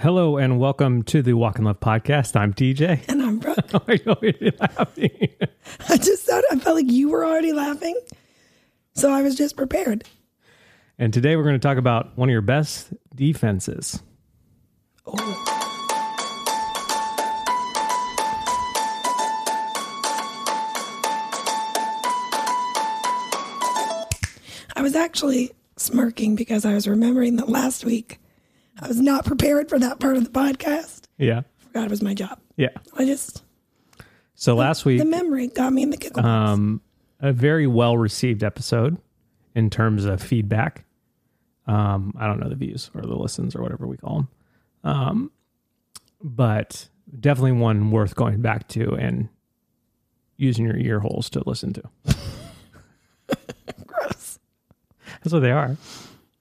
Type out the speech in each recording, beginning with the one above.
Hello and welcome to the Walk in Love podcast. I'm TJ. And I'm Brooke. Oh, I know you're laughing. I just thought I felt like you were already laughing. So I was just prepared. And today we're going to talk about one of your best defenses. Oh. I was actually smirking because I was remembering that last week I was not prepared for that part of the podcast. Yeah. Forgot it was my job. Yeah. I just So last week, the memory got me in the giggle. um, a very well received episode in terms of feedback. Um, I don't know the views or the listens or whatever we call them. Um, but definitely one worth going back to and using your ear holes to listen to. Gross. That's what they are.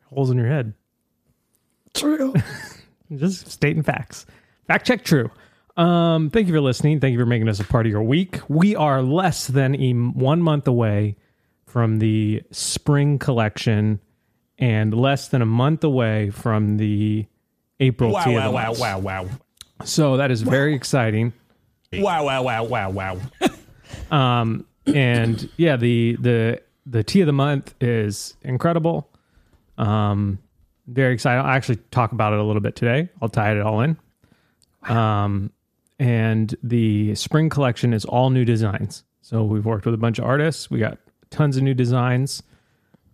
Holes in your head. True. Just stating facts. Fact check true. Um, thank you for listening. Thank you for making us a part of your week. We are less than a one month away from the spring collection and less than a month away from the April Wow, tea of wow, wow, wow, wow. So that is very exciting. Wow, wow, wow, wow, wow. Um, and yeah, the the the tea of the month is incredible. Um, very excited. I'll actually talk about it a little bit today. I'll tie it all in. Um, and the spring collection is all new designs. So we've worked with a bunch of artists. We got tons of new designs,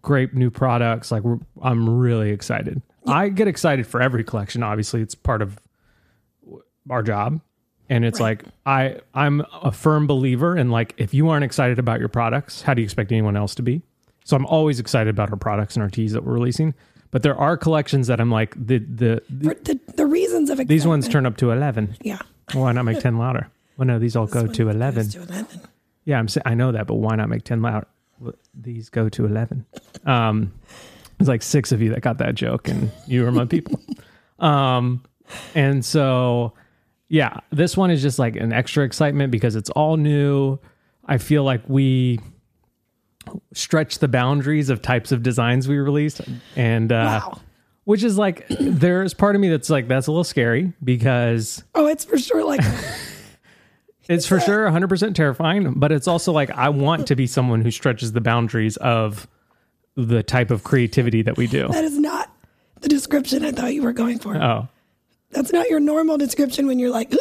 great new products. Like we're, I'm really excited. I get excited for every collection. Obviously, it's part of our job and it's like i i'm a firm believer in like if you aren't excited about your products how do you expect anyone else to be so i'm always excited about our products and our teas that we're releasing but there are collections that i'm like the the, the the, the reasons of these ones turn up to 11 Yeah. why not make 10 louder? Well no these all go to 11 goes to 11. yeah i'm i know that but why not make 10 louder these go to 11 um there's like six of you that got that joke and you are my people. Um and so yeah this one is just like an extra excitement because it's all new. I feel like we stretch the boundaries of types of designs we released and uh Wow. which is like there's part of me that's like that's a little scary because Oh, it's for sure like it's for sure 100% terrifying, but it's also like I want to be someone who stretches the boundaries of the type of creativity that we do. that is not the description I thought you were going for. Oh. That's not your normal description when you're like.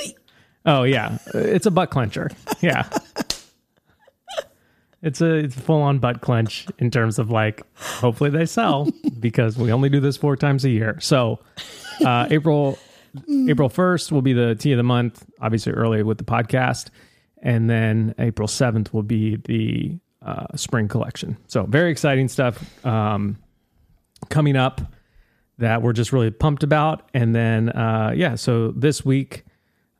Oh yeah, it's a butt clencher. Yeah. It's a it's a full on butt clench in terms of like hopefully they sell because we only do this four times a year. So uh, April April first will be the tea of the month, obviously early with the podcast, and then April seventh will be the uh, spring collection. So very exciting stuff um, coming up that we're just really pumped about. And then uh, yeah, so this week.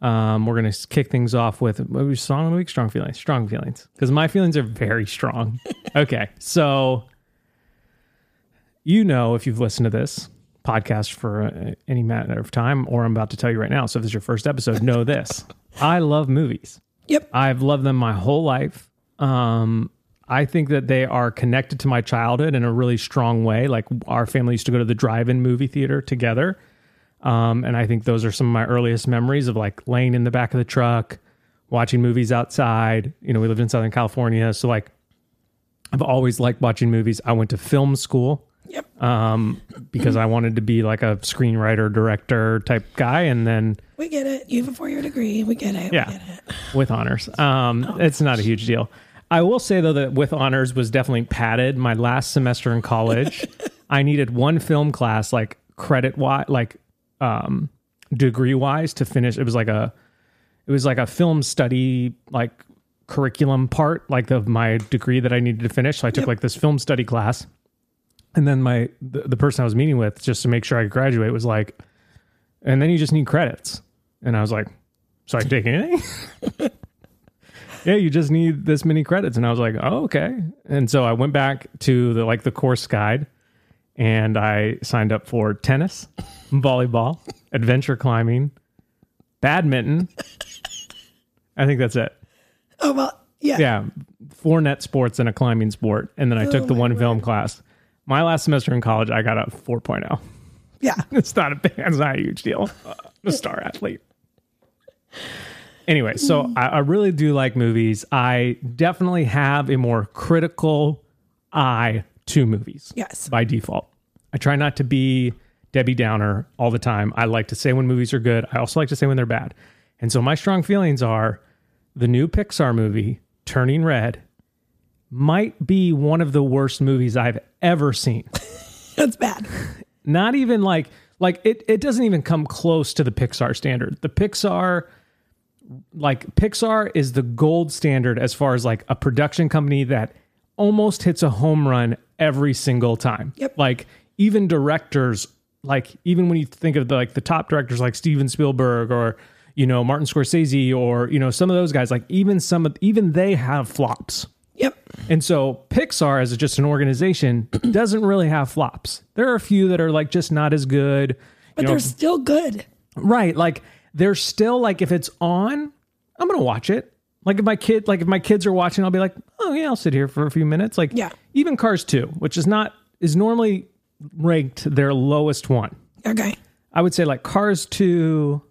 Um, we're gonna kick things off with what was song of the week? Strong feelings. Strong feelings. Because my feelings are very strong. okay, so you know if you've listened to this podcast for uh, any matter of time, or I'm about to tell you right now. So if this is your first episode, know this: I love movies. Yep. I've loved them my whole life. Um, I think that they are connected to my childhood in a really strong way. Like our family used to go to the drive-in movie theater together. Um, and I think those are some of my earliest memories of like laying in the back of the truck, watching movies outside. You know, we lived in Southern California. So like I've always liked watching movies. I went to film school Yep. um, because I wanted to be like a screenwriter, director type guy. And then we get it. You have a four year degree. We get it. Yeah. We get it. with honors. Um, it's not a huge deal. I will say though that with honors was definitely padded. My last semester in college, I needed one film class, like credit wise, like um, degree wise, to finish. It was like a, it was like a film study like curriculum part, like of my degree that I needed to finish. So I took Yep. like this film study class, and then my the, the person I was meeting with just to make sure I could graduate was like, and then you just need credits, and I was like, so I can take anything. yeah, you just need this many credits. And I was like, oh, okay. And so I went back to the like the course guide and I signed up for tennis, volleyball, adventure climbing, badminton. I think that's it. Oh, well, yeah. Yeah. Four net sports and a climbing sport. And then I oh, took Oh, the my one film class. My last semester in college, I got a 4.0. Yeah. It's not a big, it's not a huge deal. a star athlete. Anyway, so mm. I, I really do like movies. I definitely have a more critical eye to movies. Yes. By default. I try not to be Debbie Downer all the time. I like to say when movies are good. I also like to say when they're bad. And so my strong feelings are the new Pixar movie, Turning Red, might be one of the worst movies I've ever seen. That's bad. Not even like like it it doesn't even come close to the Pixar standard. The Pixar like Pixar is the gold standard as far as like a production company that almost hits a home run every single time. Yep. Like even directors like even when you think of the like the top directors like Steven Spielberg or you know Martin Scorsese or you know some of those guys like even some of even they have flops. Yep. And so Pixar as just an organization doesn't really have flops. There are a few that are like just not as good. But you know, they're still good. right. Like they're still like if it's on, I'm gonna watch it. Like if my kid like if my kids are watching, I'll be like, oh yeah, I'll sit here for a few minutes. Like Yeah. even Cars 2, which is not is normally ranked their lowest one. Okay. I would say like Cars 2,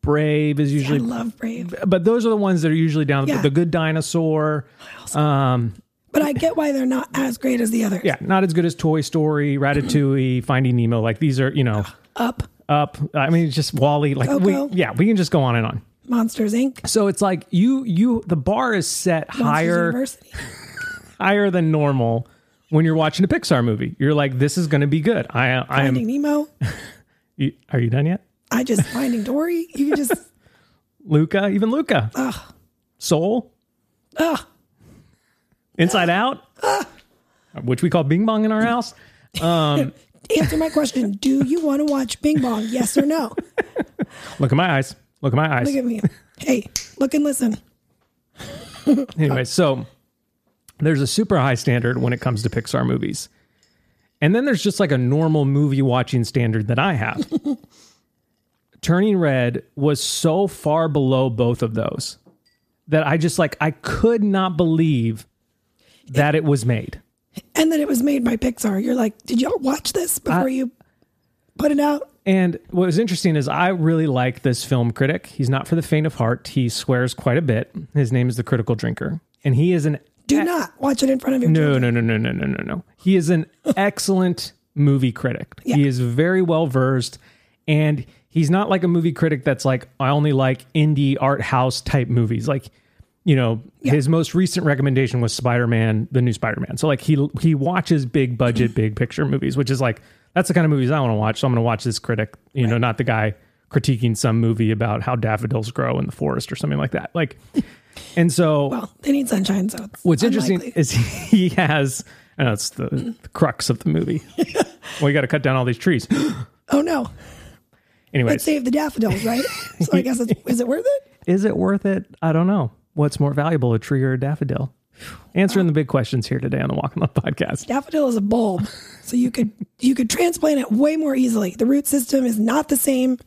Brave is I usually love Brave. but those are the ones that are usually down Yeah. the good dinosaur. Um, but I get why they're not as great as the others. Yeah, not as good as Toy Story, Ratatouille, Finding Nemo. Like these are, you know, Up, up. I mean, just WALL-E. Like we, yeah, we can just go on and on. Monsters Inc., So it's like you, you, the bar is set Monsters higher, higher than normal when you're watching a Pixar movie. You're like, this is going to be good. I, I am. Finding Nemo. You, are you done yet? I just Finding Dory. You can just Luca, even Luca. Soul, ugh. Inside Out, which we call Bing Bong in our house. Um, Answer my question. Do you want to watch Bing Bong? Yes or no? Look at my eyes. Look at my eyes. Look at me. Hey, look and listen. Anyway, so there's a super high standard when it comes to Pixar movies. And then there's just like a normal movie watching standard that I have. Turning Red was so far below both of those that I just like I could not believe that it was made. And that it was made by Pixar. You're like, did y'all watch this before you put it out? And what was interesting is I really like this film critic. He's not for the faint of heart. He swears quite a bit. His name is the Critical Drinker, and he is an Do not watch it in front of your No, children. no, no, no, no, no, no, no. He is an excellent movie critic. Yeah. He is very well versed, and he's not like a movie critic that's like I only like indie art house type movies. Like, you know, his most recent recommendation was Spider Man, the new Spider Man. So like he he watches big budget, big picture movies, which is like that's the kind of movies I want to watch. So I'm going to watch this critic. You know, not the guy critiquing some movie about how daffodils grow in the forest or something like that. Like, and so Well, they need sunshine, so it's What's interesting unlikely. is he has, I know it's the, the crux of the movie. well, you got to cut down all these trees. Oh no, Anyway, let's save the daffodils, right? so I guess it's, is it worth it? is it worth it? I don't know. What's more valuable, a tree or a daffodil? Answering the big questions here today on the Walk in Love podcast. Daffodil is a bulb, so you could you could transplant it way more easily. The root system is not the same.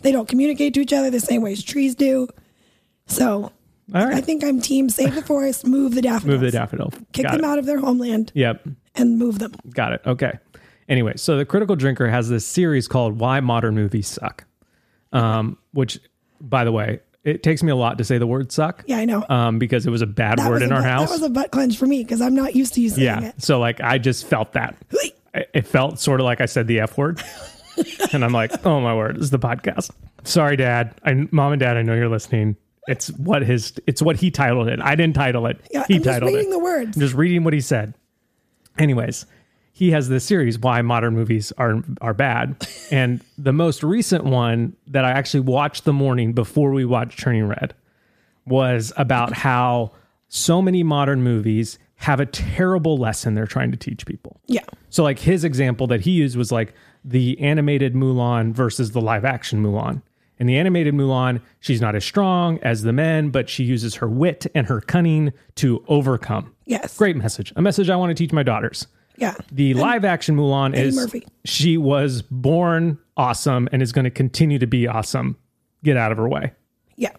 They don't communicate to each other the same way as trees do. So All I right. think I'm team save the forest, move the daffodils, Move the daffodil. kick got them it. out of their homeland, Yep. and move them. Got it. Okay. Anyway, so the Critical Drinker has this series called Why Modern Movies Suck, um, which, by the way, it takes me a lot to say the word suck. Yeah, I know. Um, because it was a bad That word in our butt- house. That was a butt clench for me because I'm not used to you saying yeah. it. So like I just felt that. it felt sort of like I said the F word. and I'm like, oh my word, this is the podcast. Sorry, Dad. I, Mom and Dad, I know you're listening. It's what his it's what he titled it. I didn't title it. Yeah, he I'm just reading it. the words. I'm just reading what he said. Anyways, he has this series why modern movies are are bad. and the most recent one that I actually watched the morning before we watched Turning Red was about how so many modern movies have a terrible lesson they're trying to teach people. Yeah, So like his example that he used was like the animated Mulan versus the live action Mulan. In the animated Mulan, she's not as strong as the men, but she uses her wit and her cunning to overcome. yes, Great message. A message I want to teach my daughters. Yeah, The live action Mulan is Murphy. she was born awesome and is going to continue to be awesome. Get out of her way. yeah,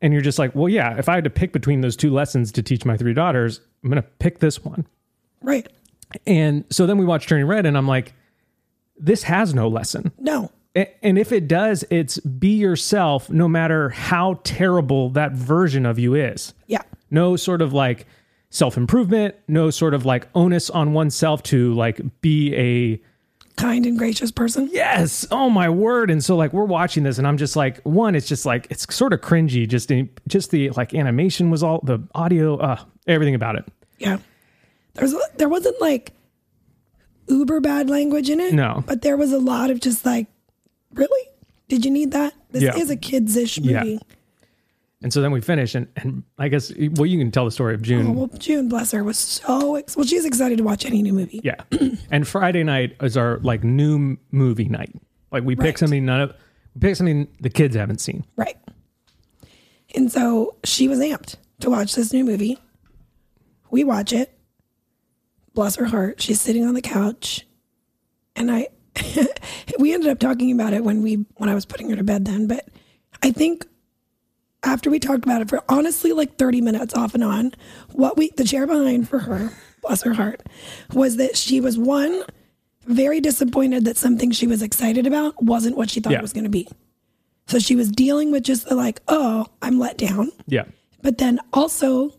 And you're just like, well, yeah, if I had to pick between those two lessons to teach my three daughters, I'm going to pick this one. right. And so then we watch Turning Red, and I'm like, this has no lesson. No, And if it does, it's be yourself no matter how terrible that version of you is. Yeah. No sort of like self improvement, no sort of like onus on oneself to like be a Kind and gracious person. yes, oh my word. And so like we're watching this and I'm just like one, it's just like it's sort of cringy. Just in, just the like animation was all the audio, uh, everything about it. Yeah. There's there wasn't like uber bad language in it. No. But there was a lot of just like, really? Did you need that? This Yeah. is a kids ish Yeah. And so then we finish and, and I guess well you can tell the story of June. Oh, well, June, bless her, was so ex- well. She's excited to watch any new movie. Yeah. and Friday night is our like new movie night. Like we pick Right. something none of we pick something the kids haven't seen. Right. And so she was amped to watch this new movie. We watch it. Bless her heart. She's sitting on the couch. And I we ended up talking about it when we when I was putting her to bed then, but I think after we talked about it for honestly like 30 minutes off and on, what we the chair behind for her, bless her heart, was that she was one very disappointed that something she was excited about wasn't what she thought Yeah. it was going to be. So she was dealing with just the like, oh, I'm let down. Yeah. But then also,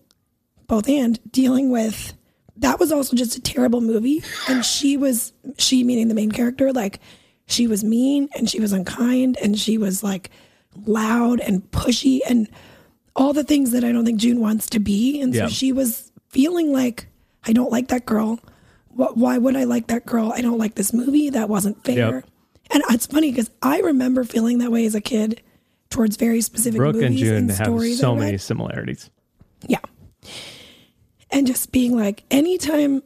both and dealing with that was also just a terrible movie. And she was, she meaning the main character, like she was mean and she was unkind and she was like loud and pushy and all the things that I don't think June wants to be. And so Yeah. she was feeling like, I don't like that girl. Why would I like that girl? I don't like this movie. That wasn't fair. Yep. And it's funny because I remember feeling that way as a kid towards very specific Brooke movies and June and have stories. so many similarities. Yeah. And just being like, anytime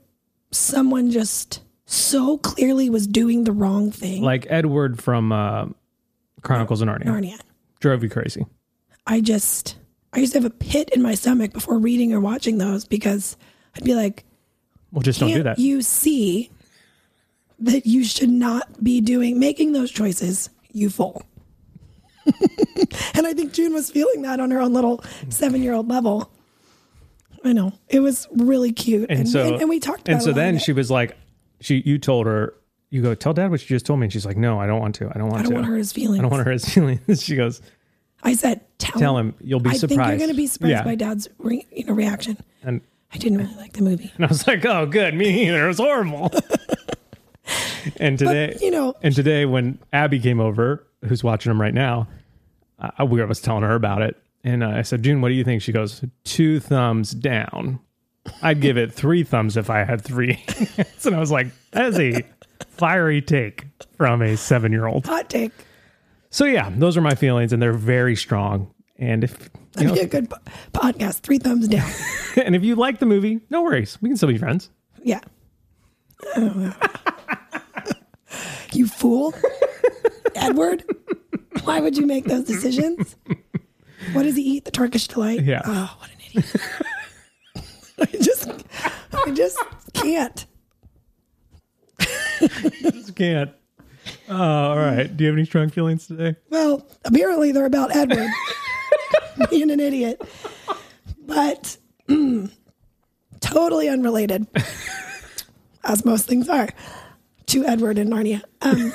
someone just so clearly was doing the wrong thing, Like Edward from uh, Chronicles of Narnia. Narnia, Drove you crazy. I just, I used to have a pit in my stomach before reading or watching those because I'd be like, Well, just don't do that. you see that you should not be doing, making those choices, you fool. and I think June was feeling that on her own little seven year old level. I know. It was really cute. and, so and, we talked about and so then she was like she you told her you go tell dad what you just told me. And she's like no i don't want to. I don't want I don't to. want her his feelings. i don't want her his feelings. she goes I said, tell, tell him. you'll be I surprised think you're going to be surprised yeah. by dad's re, you know, reaction. and, I didn't really like the movie. and i was like oh good. Me neither it was horrible. And today you know- and today when abby came over who's watching him right now I, we was telling her about it. And uh, i said june what do you think? She goes two thumbs down. I'd give it three thumbs if i had three hands. and i was like that is a fiery take from a seven year old Hot take. So yeah, those are my feelings, and they're very strong. And if you know, be a good po- podcast. Three thumbs down. and if you like the movie, no worries, we can still be friends. Yeah. I don't know. you fool. Edward, why would you make those decisions? What does he eat? The Turkish delight? Yeah. Oh, what an idiot. I just, I just can't. Just can't. Uh, all right. Do you have any strong feelings today? Well, apparently they're about Edward being an idiot, but mm, totally unrelated, as most things are, to Edward and Narnia. Um,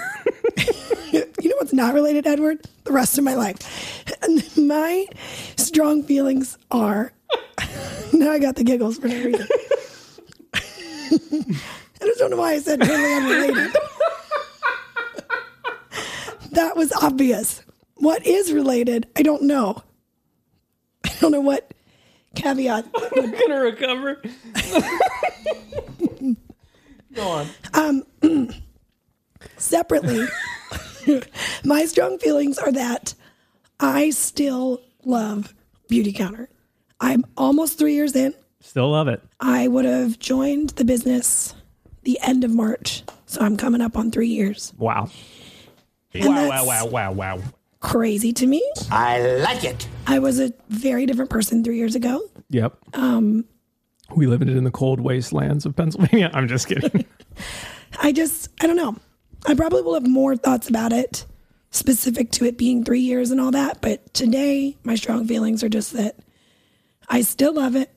you know what's not related Edward? The rest of my life. And my strong feelings are now I got the giggles for no reason. I just don't know why I said totally unrelated. that was obvious. What is related? I don't know. I don't know what caveat. I'm gonna recover. Go on. Um, Separately, my strong feelings are that I still love Beauty Counter. I'm almost three years in. Still love it. I would have joined the business the end of March. So I'm coming up on three years. Wow. And Wow, wow, wow, wow, wow. crazy to me. I like it. I was a very different person three years ago. Yep. Um, we live in the cold wastelands of Pennsylvania. I'm just kidding. I just, I don't know. I probably will have more thoughts about it specific to it being three years and all that. But today, my strong feelings are just that I still love it.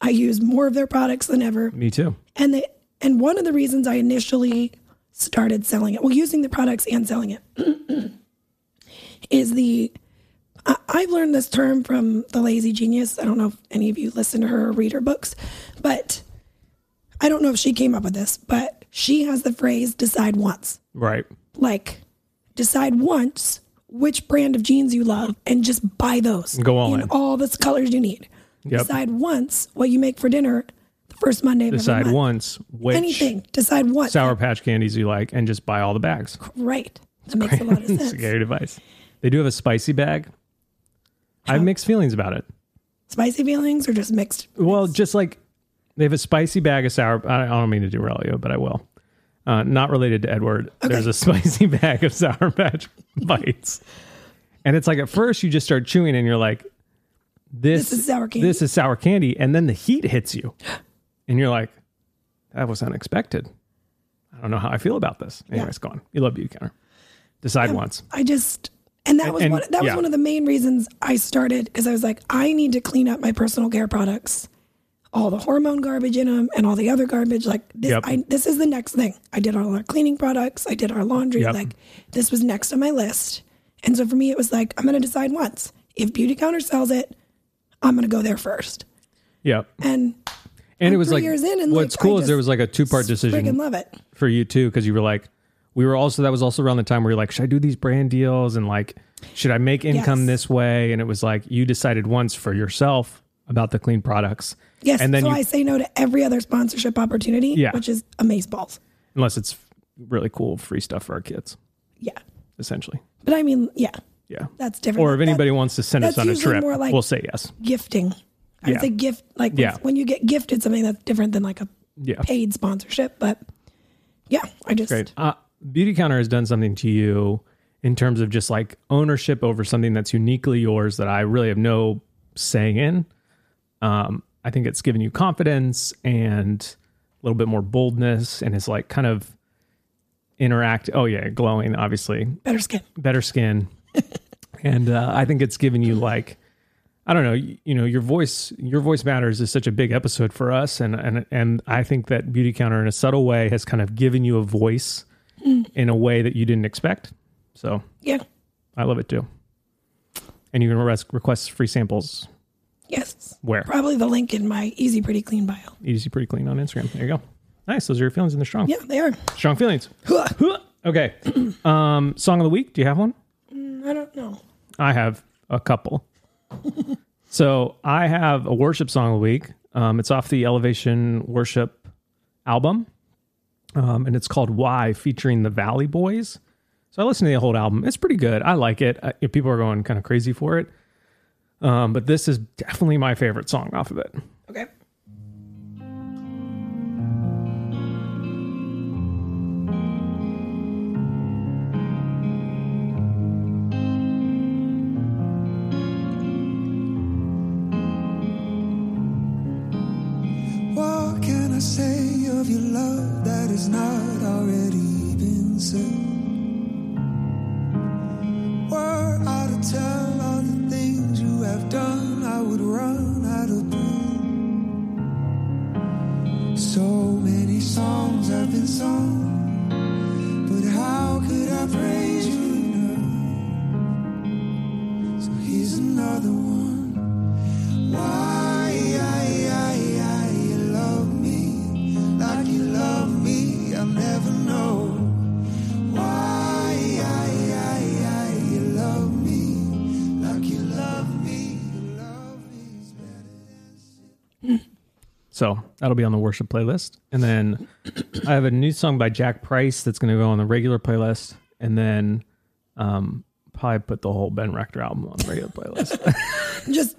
I use more of their products than ever. Me too. And they, and one of the reasons I initially started selling it, well, using the products and selling it, is the. I've learned this term from the Lazy Genius. I don't know if any of you listen to her or read her books, but I don't know if she came up with this, but she has the phrase decide once. Right. Like, decide once which brand of jeans you love and just buy those. Go all in in. all the colors you need. Yep. Decide once what you make for dinner first Monday of every Decide month. once which Anything. Decide once. Sour Patch candies you like and just buy all the bags. Right. That makes a lot of sense. great advice. They do have a spicy bag. I have mixed feelings about it. Spicy feelings or just mixed? Well, just like they have a spicy bag of sour. I I don't mean to derail you, but I will. Uh, not related to Edward. There's a spicy bag of Sour Patch bites, and it's like at first you just start chewing and you're like, "This, This is sour candy? This is sour candy," and then the heat hits you, and you're like, "That was unexpected." I don't know how I feel about this. Anyways, go on. You love beauty counter. Decide once. I just and that was and- one that was one of the main reasons I started because I was like, I need to clean up my personal care products, all the hormone garbage in them and all the other garbage. Like this, Yep. I, this is the next thing. I did all our cleaning products. I did our laundry. Yep. Like this was next on my list. And so for me, it was like I'm going to decide once if Beauty Counter sells it, I'm going to go there first. Yep. And And it was like years in and, what's like, I cool is there was like a two part decision. love it. for you too because you were like we were also that was also around the time where you're like should i do these brand deals and like should i make income Yes. this way and it was like you decided once for yourself about the clean products Yes. and then so you I say no to every other sponsorship opportunity, Yeah. which is amaze balls. unless it's really cool free stuff for our kids Yeah. essentially But I mean, yeah, yeah that's different. or if That- anybody wants to send us on a trip like- we'll say yes gifting. I Yeah. would say gift like Yeah. when you get gifted something that's different than like a yeah paid sponsorship. But yeah, I just Great. Uh, Beauty Counter has done something to you in terms of just like ownership over something that's uniquely yours that I really have no say in. Um, I think it's given you confidence and a little bit more boldness and it's like kind of interact. Oh, yeah, glowing, obviously, better skin. better skin. and uh, I think it's given you like, I don't know, you, you know, your voice, your voice matters is such a big episode for us, and and and I think that Beauty Counter in a subtle way has kind of given you a voice in a way that you didn't expect. So Yeah. I love it too. And you can request, request free samples Yes. where Probably the link in my easy pretty clean bio. easy, pretty clean on Instagram. There you go. Nice. Those are your feelings in the strong. Yeah, they are. Strong feelings. Okay. um, song of the week. Do you have one? I don't know. I have a couple. so I have a worship song of the week. Um, it's off the Elevation Worship album, um, and it's called "Why," featuring the Valley Boys. So I listened to the whole album. It's pretty good. I like it. I, people are going kind of crazy for it, um, but this is definitely my favorite song off of it. Okay. Already So that'll be on the worship playlist. And then I have a new song by Jack Price that's going to go on the regular playlist. And then um, probably put the whole Ben Rector album on the regular playlist. Just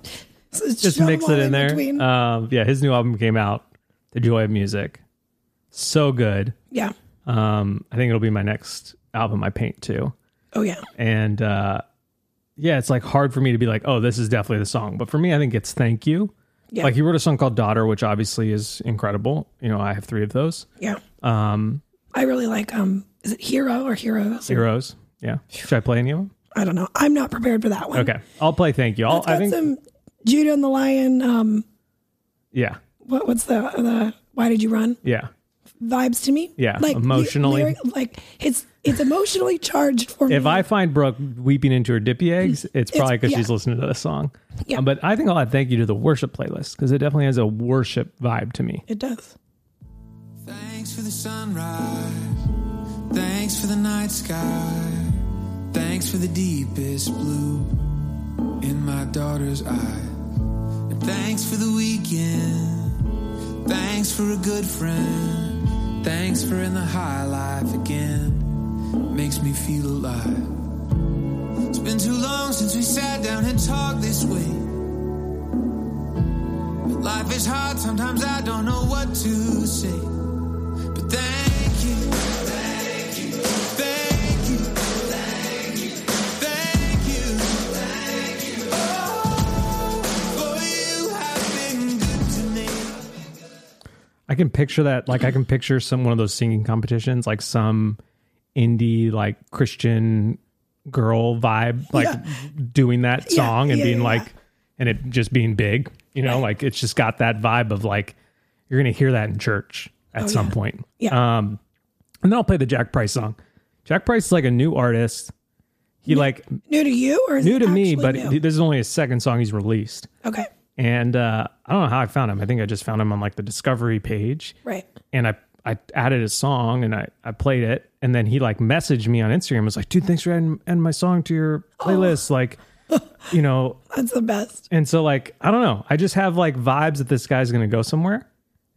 Just mix it in there. Um, yeah, his new album came out, The Joy of Music. So good. yeah. Um, I think it'll be my next album I paint too. Oh yeah. And uh, yeah, it's like hard for me to be like, oh, this is definitely the song. But for me, I think it's Thank You. Yeah. Like he wrote a song called Daughter, which obviously is incredible. You know, I have three of those. Yeah. Um, I really like um is it Hero or Heroes? Heroes. Yeah. Should I play any of them? I don't know. I'm not prepared for that one. Okay. I'll play Thank You. I'll, I think, some Judah and the Lion. Um, yeah. what what's the the Why did you run? Yeah. vibes to me. Yeah, like emotionally. lyric- like it's it's emotionally charged for me. If I find Brooke weeping into her dippy eggs, it's probably because yeah. she's listening to this song. Yeah. Um, but I think I'll add thank you to the worship playlist because it definitely has a worship vibe to me. it does. Thanks for the sunrise. Thanks for the night sky. Thanks for the deepest blue in my daughter's eye. And thanks for the weekend. Thanks for a good friend. Thanks for in the high life again. Makes me feel alive. It's been too long since we sat down and talked this way. But life is hard, sometimes I don't know what to say. But thank you, thank you, thank you, thank you, thank you, thank you. Oh, for you have been good to me. I can picture that. Like I can picture some one of those singing competitions, like some indie like Christian girl vibe, like Yeah. doing that Yeah, song and yeah, being yeah, like, and it just being big. You know, like it's just got that vibe of like you're gonna hear that in church at some Oh, yeah. point. Yeah. Um, and then I'll play the Jack Price song. Jack Price is like a new artist. He like New to you or new to me, but new? this is only his second song he's released. okay, And uh, I don't know how I found him. I think I just found him on like the Discovery page right. and I I added a song and I, I played it and then he like messaged me on Instagram was like dude thanks for adding, adding my song to your playlist like you know That's the best. and so like I don't know I just have like vibes that this guy's gonna go somewhere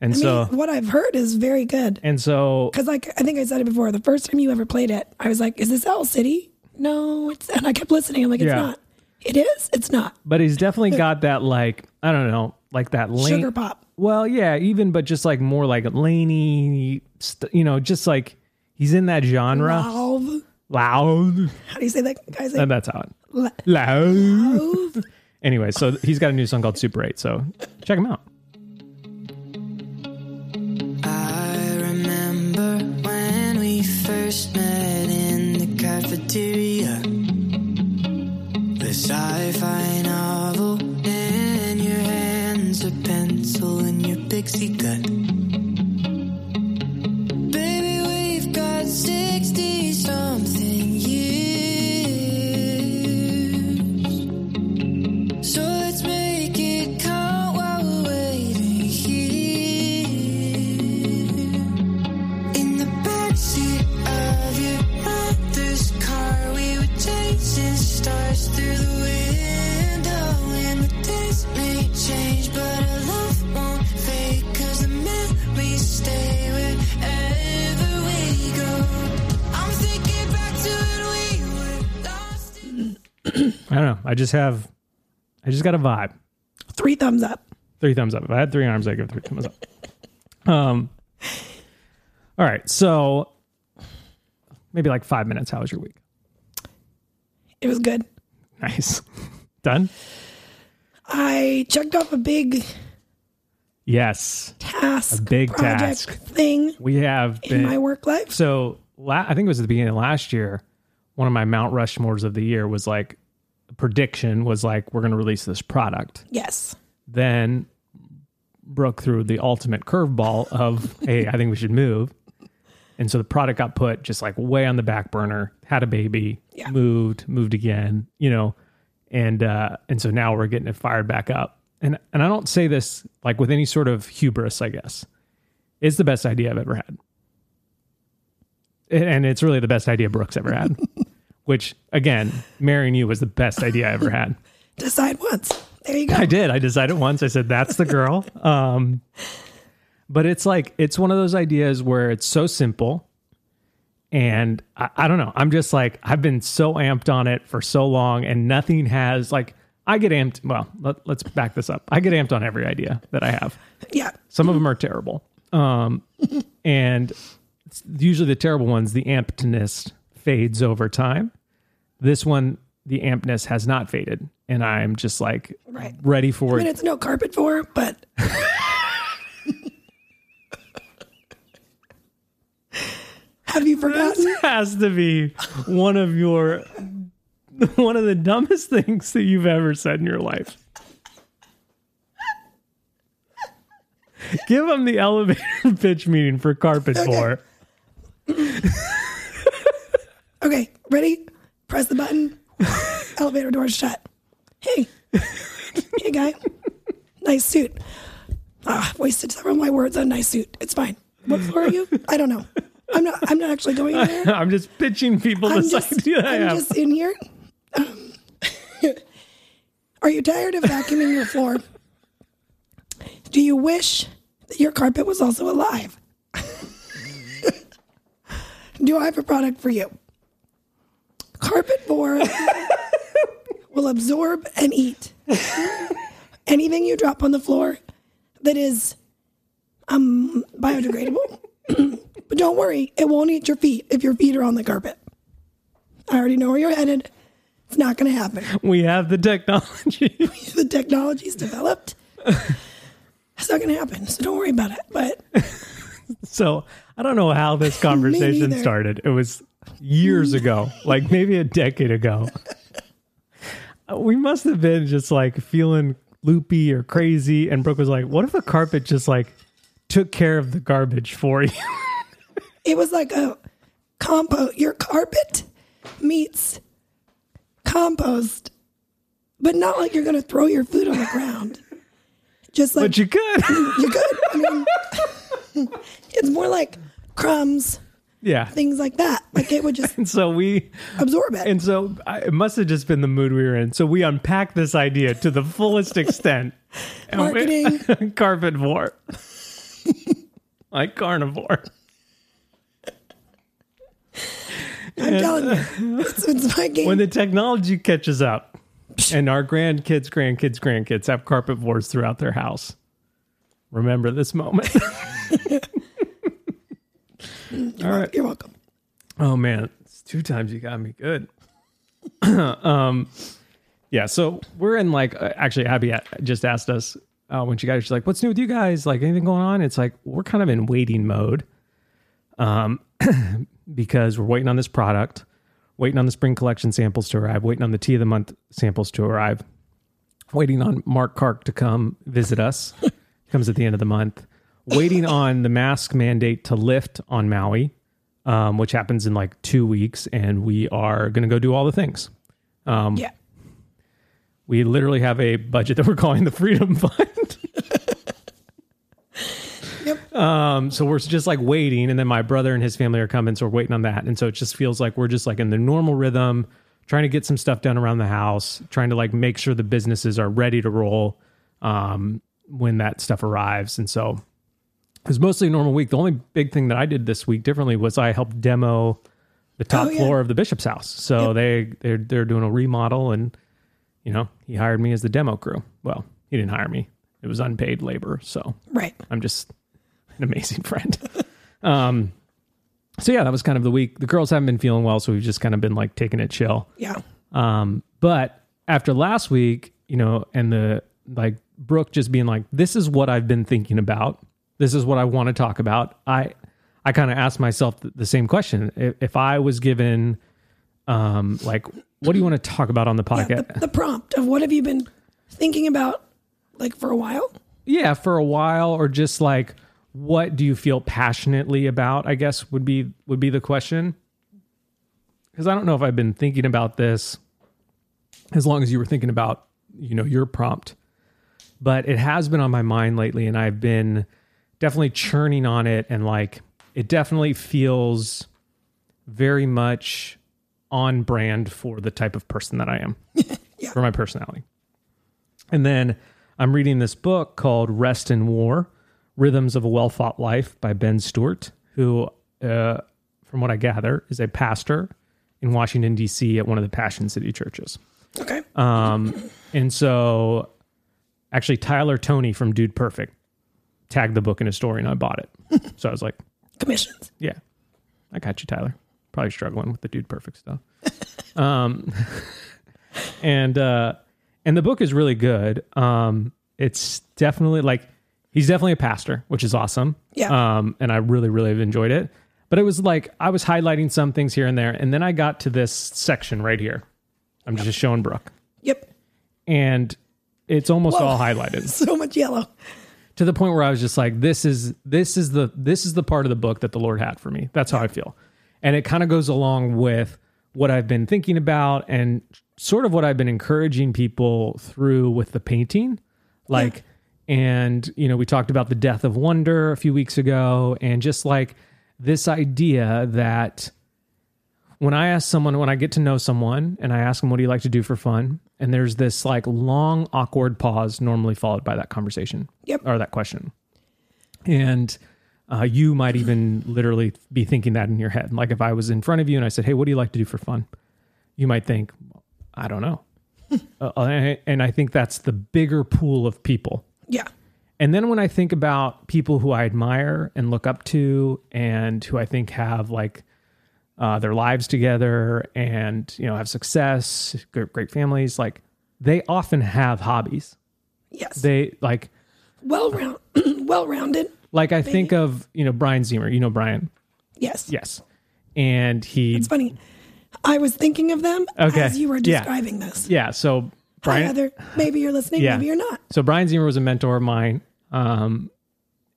and I mean, so what I've heard is very good. and so Because like I think I said it before, the first time you ever played it, I was like, "Is this Owl City?" No, it's. And I kept listening. I'm like, "It's Yeah. not. It is. It's not." but he's definitely got that like I don't know like that lane Sugar pop. well yeah even but just like more like laney you know just like he's in that genre Valve. loud How do you say that, guys? and that's how it La- loud Anyway, so he's got a new song called Super 8. So check him out. I remember when we first met in the cafeteria. The sci-fi novel in your hands, a pencil in your pixie cut. 60 something. I don't know. I just have, I just got a vibe. Three thumbs up. Three thumbs up. If I had three arms, I'd give three thumbs up. Um, all right. So maybe like five minutes. How was your week? It was good. Nice. Done? I checked off a big Yes. task, A big task. thing We have in been. my work life. so la- I think it was at the beginning of last year. One of my Mount Rushmores of the year was like, prediction was like, we're going to release this product. Yes. then broke through the ultimate curveball of, hey, I think we should move. And so the product got put just like way on the back burner, had a baby, Yeah. moved, moved again, you know, and uh, and so now we're getting it fired back up. And and I don't say this like with any sort of hubris, I guess. It's the best idea I've ever had. And- And it's really the best idea Brooks ever had. Which again, marrying you was the best idea I ever had. Decide once. There you go. I did. I decided once. I said that's the girl. Um, but it's like it's one of those ideas where it's so simple, and I, I don't know. I'm just like I've been so amped on it for so long, and nothing has like I get amped. Well, let, let's back this up. I get amped on every idea that I have. Yeah. Some of them are terrible, um, and it's usually the terrible ones. The ampedness fades over time. This one, the ampness has not faded, and I'm just like Right. ready for I mean, it. it's no carpet for, but have you forgotten? This has to be one of your one of the dumbest things that you've ever said in your life. Give them the elevator pitch meeting for carpet four. Okay, ready? Press the button. Elevator doors shut. Hey, hey, guy. Nice suit. Ah, wasted several of my words on nice suit. It's fine. What floor are you? I don't know. I'm not. I'm not actually going in there. I'm just pitching people I'm this just. idea I I'm have. just in here. Um, are you tired of vacuuming your floor? Do you wish that your carpet was also alive? Do I have a product for you? Carpet board will absorb and eat anything you drop on the floor that is um biodegradable. but don't worry, it won't eat your feet if your feet are on the carpet. I already know where you're headed. It's not going to happen. we have the technology. The technology's developed. It's not going to happen. So don't worry about it. But so I don't know how this conversation started. It was years ago, like maybe a decade ago. We must have been just like feeling loopy or crazy. And Brooke was like, what if a carpet just like took care of the garbage for you? it was like a compost. Your carpet meets compost, but not like you're going to throw your food on the ground. Just like but you could. you could. I mean, it's more like crumbs, yeah. things like that. Like it would just And so we, absorb it. and so I, it must have just been the mood we were in. So we unpacked this idea to the fullest extent. We- Marketing. carnivore. like carnivore. I'm telling you, it's, it's my game. When the technology catches up and our grandkids, grandkids, grandkids have carpet boards throughout their house, remember this moment. All right. You're welcome. Oh man, it's two times you got me good. um, yeah. So we're in like uh, actually, Abby just asked us uh, when she got here. She's like, "What's new with you guys? Like anything going on?" It's like we're kind of in waiting mode, um, because we're waiting on this product, waiting on the spring collection samples to arrive, waiting on the tea of the month samples to arrive, waiting on Mark Kark to come visit us. comes at the end of the month. Waiting on the mask mandate to lift on Maui um, which happens in like two weeks, and we are going to go do all the things. yeah. We literally have a budget that we're calling the Freedom Fund. Yep. Um, so we're just like waiting, and then my brother and his family are coming, so we're waiting on that, and so it just feels like we're just like in the normal rhythm, trying to get some stuff done around the house, trying to like make sure the businesses are ready to roll um, when that stuff arrives, and so it was mostly a normal week. The only big thing that I did this week differently was I helped demo the top Oh, yeah. floor of the bishop's house. So they they're they're doing a remodel, and you know he hired me as the demo crew. Well, he didn't hire me; it was unpaid labor. So Right. I'm just an amazing friend. um, so yeah, that was kind of the week. The girls haven't been feeling well, so we've just kind of been like taking it chill. Yeah. Um, but after last week, you know, and the like Brooke just being like, "This is what I've been thinking about. This is what I want to talk about." I I kind of asked myself the, same question: if, if I was given, um, like, what do you want to talk about on the Yeah, podcast? the, the prompt of what have you been thinking about like for a while? yeah for a while or just like what do you feel passionately about i guess would be would be the question because i don't know if i've been thinking about this as long as you were thinking about you know your prompt but it has been on my mind lately and i've been definitely churning on it and like it definitely feels very much on brand for the type of person that i am for my personality and then I'm reading this book called Rest and War Rhythms of a Well Fought Life by Ben Stuart, who, uh, from what I gather, is a pastor in Washington, D.C. at one of the Passion City churches. Okay. Um, and so, actually, Tyler Toney from Dude Perfect tagged the book in a story and I bought it. so I was like, Commissions. yeah, I got you, Tyler. Probably struggling with the dude perfect stuff. um, and uh, and the book is really good. Um, it's definitely like he's definitely a pastor, which is awesome. Yeah. Um, and I really really have enjoyed it. But it was like I was highlighting some things here and there, and then I got to this section right here. I'm just showing Brooke, Yep. and it's almost Whoa. all highlighted. So much yellow. To the point where I was just like, this is this is the this is the part of the book that the Lord had for me. That's how I feel. And it kind of goes along with what I've been thinking about and sort of what I've been encouraging people through with the painting. Like and you know, we talked about the death of wonder a few weeks ago and just like this idea that when I ask someone, when I get to know someone and I ask them, what do you like to do for fun? And there's this like long, awkward pause, normally followed by that conversation Yep. or that question. And uh, you might even literally be thinking that in your head. Like if I was in front of you and I said, hey, what do you like to do for fun? You might think, I don't know. uh, and and I think that's the bigger pool of people. Yeah. And then when I think about people who I admire and look up to and who I think have like uh, their lives together and, you know, have success, great, great families, like they often have hobbies. Yes. They like, well round well rounded. like I think of, you know, Brian Zimmer, you know, Brian. Yes. Yes. And he, It's funny. I was thinking of them Okay. as you were Yeah. describing this. yeah. So Hi, Brian, Heather. Maybe you're listening, Yeah. maybe you're not. So Brian Zimmer was a mentor of mine, um,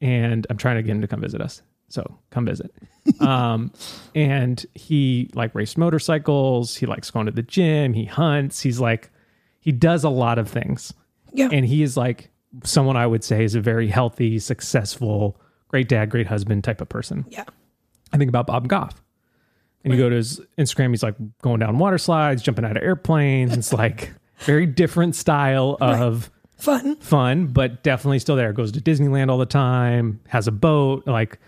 and I'm trying to get him to come visit us. So come visit. Um, and he like raced motorcycles. He likes going to the gym. He hunts. He's like, he does a lot of things, Yeah. and he is like someone I would say is a very healthy, successful, great dad, great husband type of person. yeah. I think about Bob Goff. And you go to his Instagram, he's like going down water slides, jumping out of airplanes. It's like very different style of Fun. fun, but definitely still there. Goes to Disneyland all the time, has a boat, like,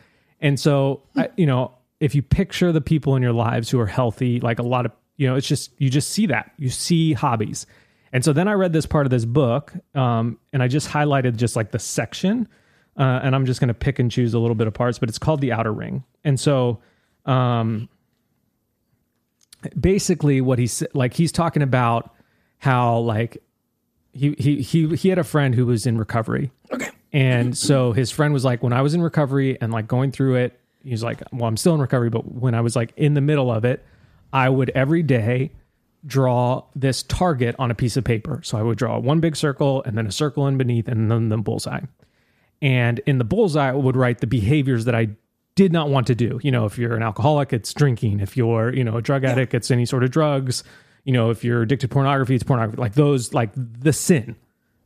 and so I, you know, if you picture the people in your lives who are healthy, like a lot of, you know, it's just you just see that you see hobbies, and so then I read this part of this book, um, and I just highlighted just like the section, uh, and I'm just going to pick and choose a little bit of parts, but it's called the Outer Ring, and so. Um, basically what he's like he's talking about how like he he he he had a friend who was in recovery Okay. And so his friend was like when i was in recovery and like going through it he's like well i'm still in recovery but when i was like in the middle of it i would every day draw this target on a piece of paper so i would draw one big circle and then a circle in beneath and then the bullseye and in the bullseye, I would write the behaviors that I did not want to do. You know, if you're an alcoholic, it's drinking. If you're, you know, a drug addict, it's any sort of drugs. You know, if you're addicted to pornography, it's pornography. Like those, like the sin.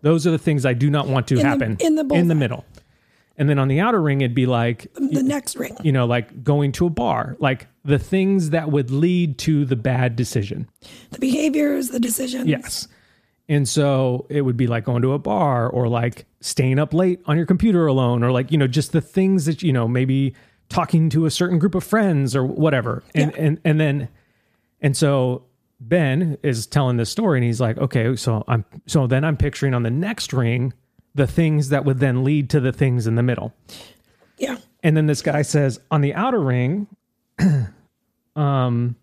Those are the things I do not want to the- happen in the in the middle. And then on the outer ring, it'd be like, The next ring. you know, like going to a bar, like the things that would lead to the bad decision. The behaviors, the decisions. Yes. And so it would be like going to a bar or like staying up late on your computer alone or like, you know, just the things that, you know, maybe talking to a certain group of friends or whatever. And Yeah. and and then and so Ben is telling this story and he's like, okay, so I'm so then I'm picturing on the next ring the things that would then lead to the things in the middle. Yeah. And then this guy says, on the outer ring, um,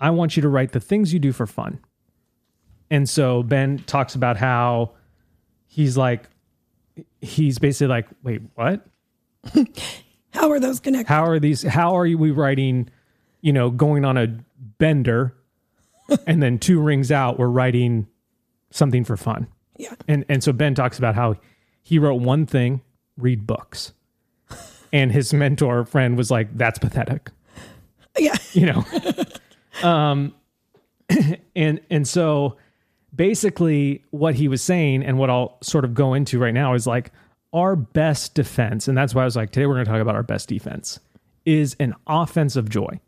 I want you to write the things you do for fun. And so Ben talks about how he's like, he's basically like, wait, what? How are those connected? How are these? How are we writing? You know, going on a bender, and then two rings out, we're writing something for fun. yeah. And and so Ben talks about how he wrote one thing, read books. And his mentor friend was like, that's pathetic. Yeah. You know. um and and so basically what he was saying and what I'll sort of go into right now is like our best defense, and that's why I was like, today we're gonna talk about our best defense, is an offense of joy.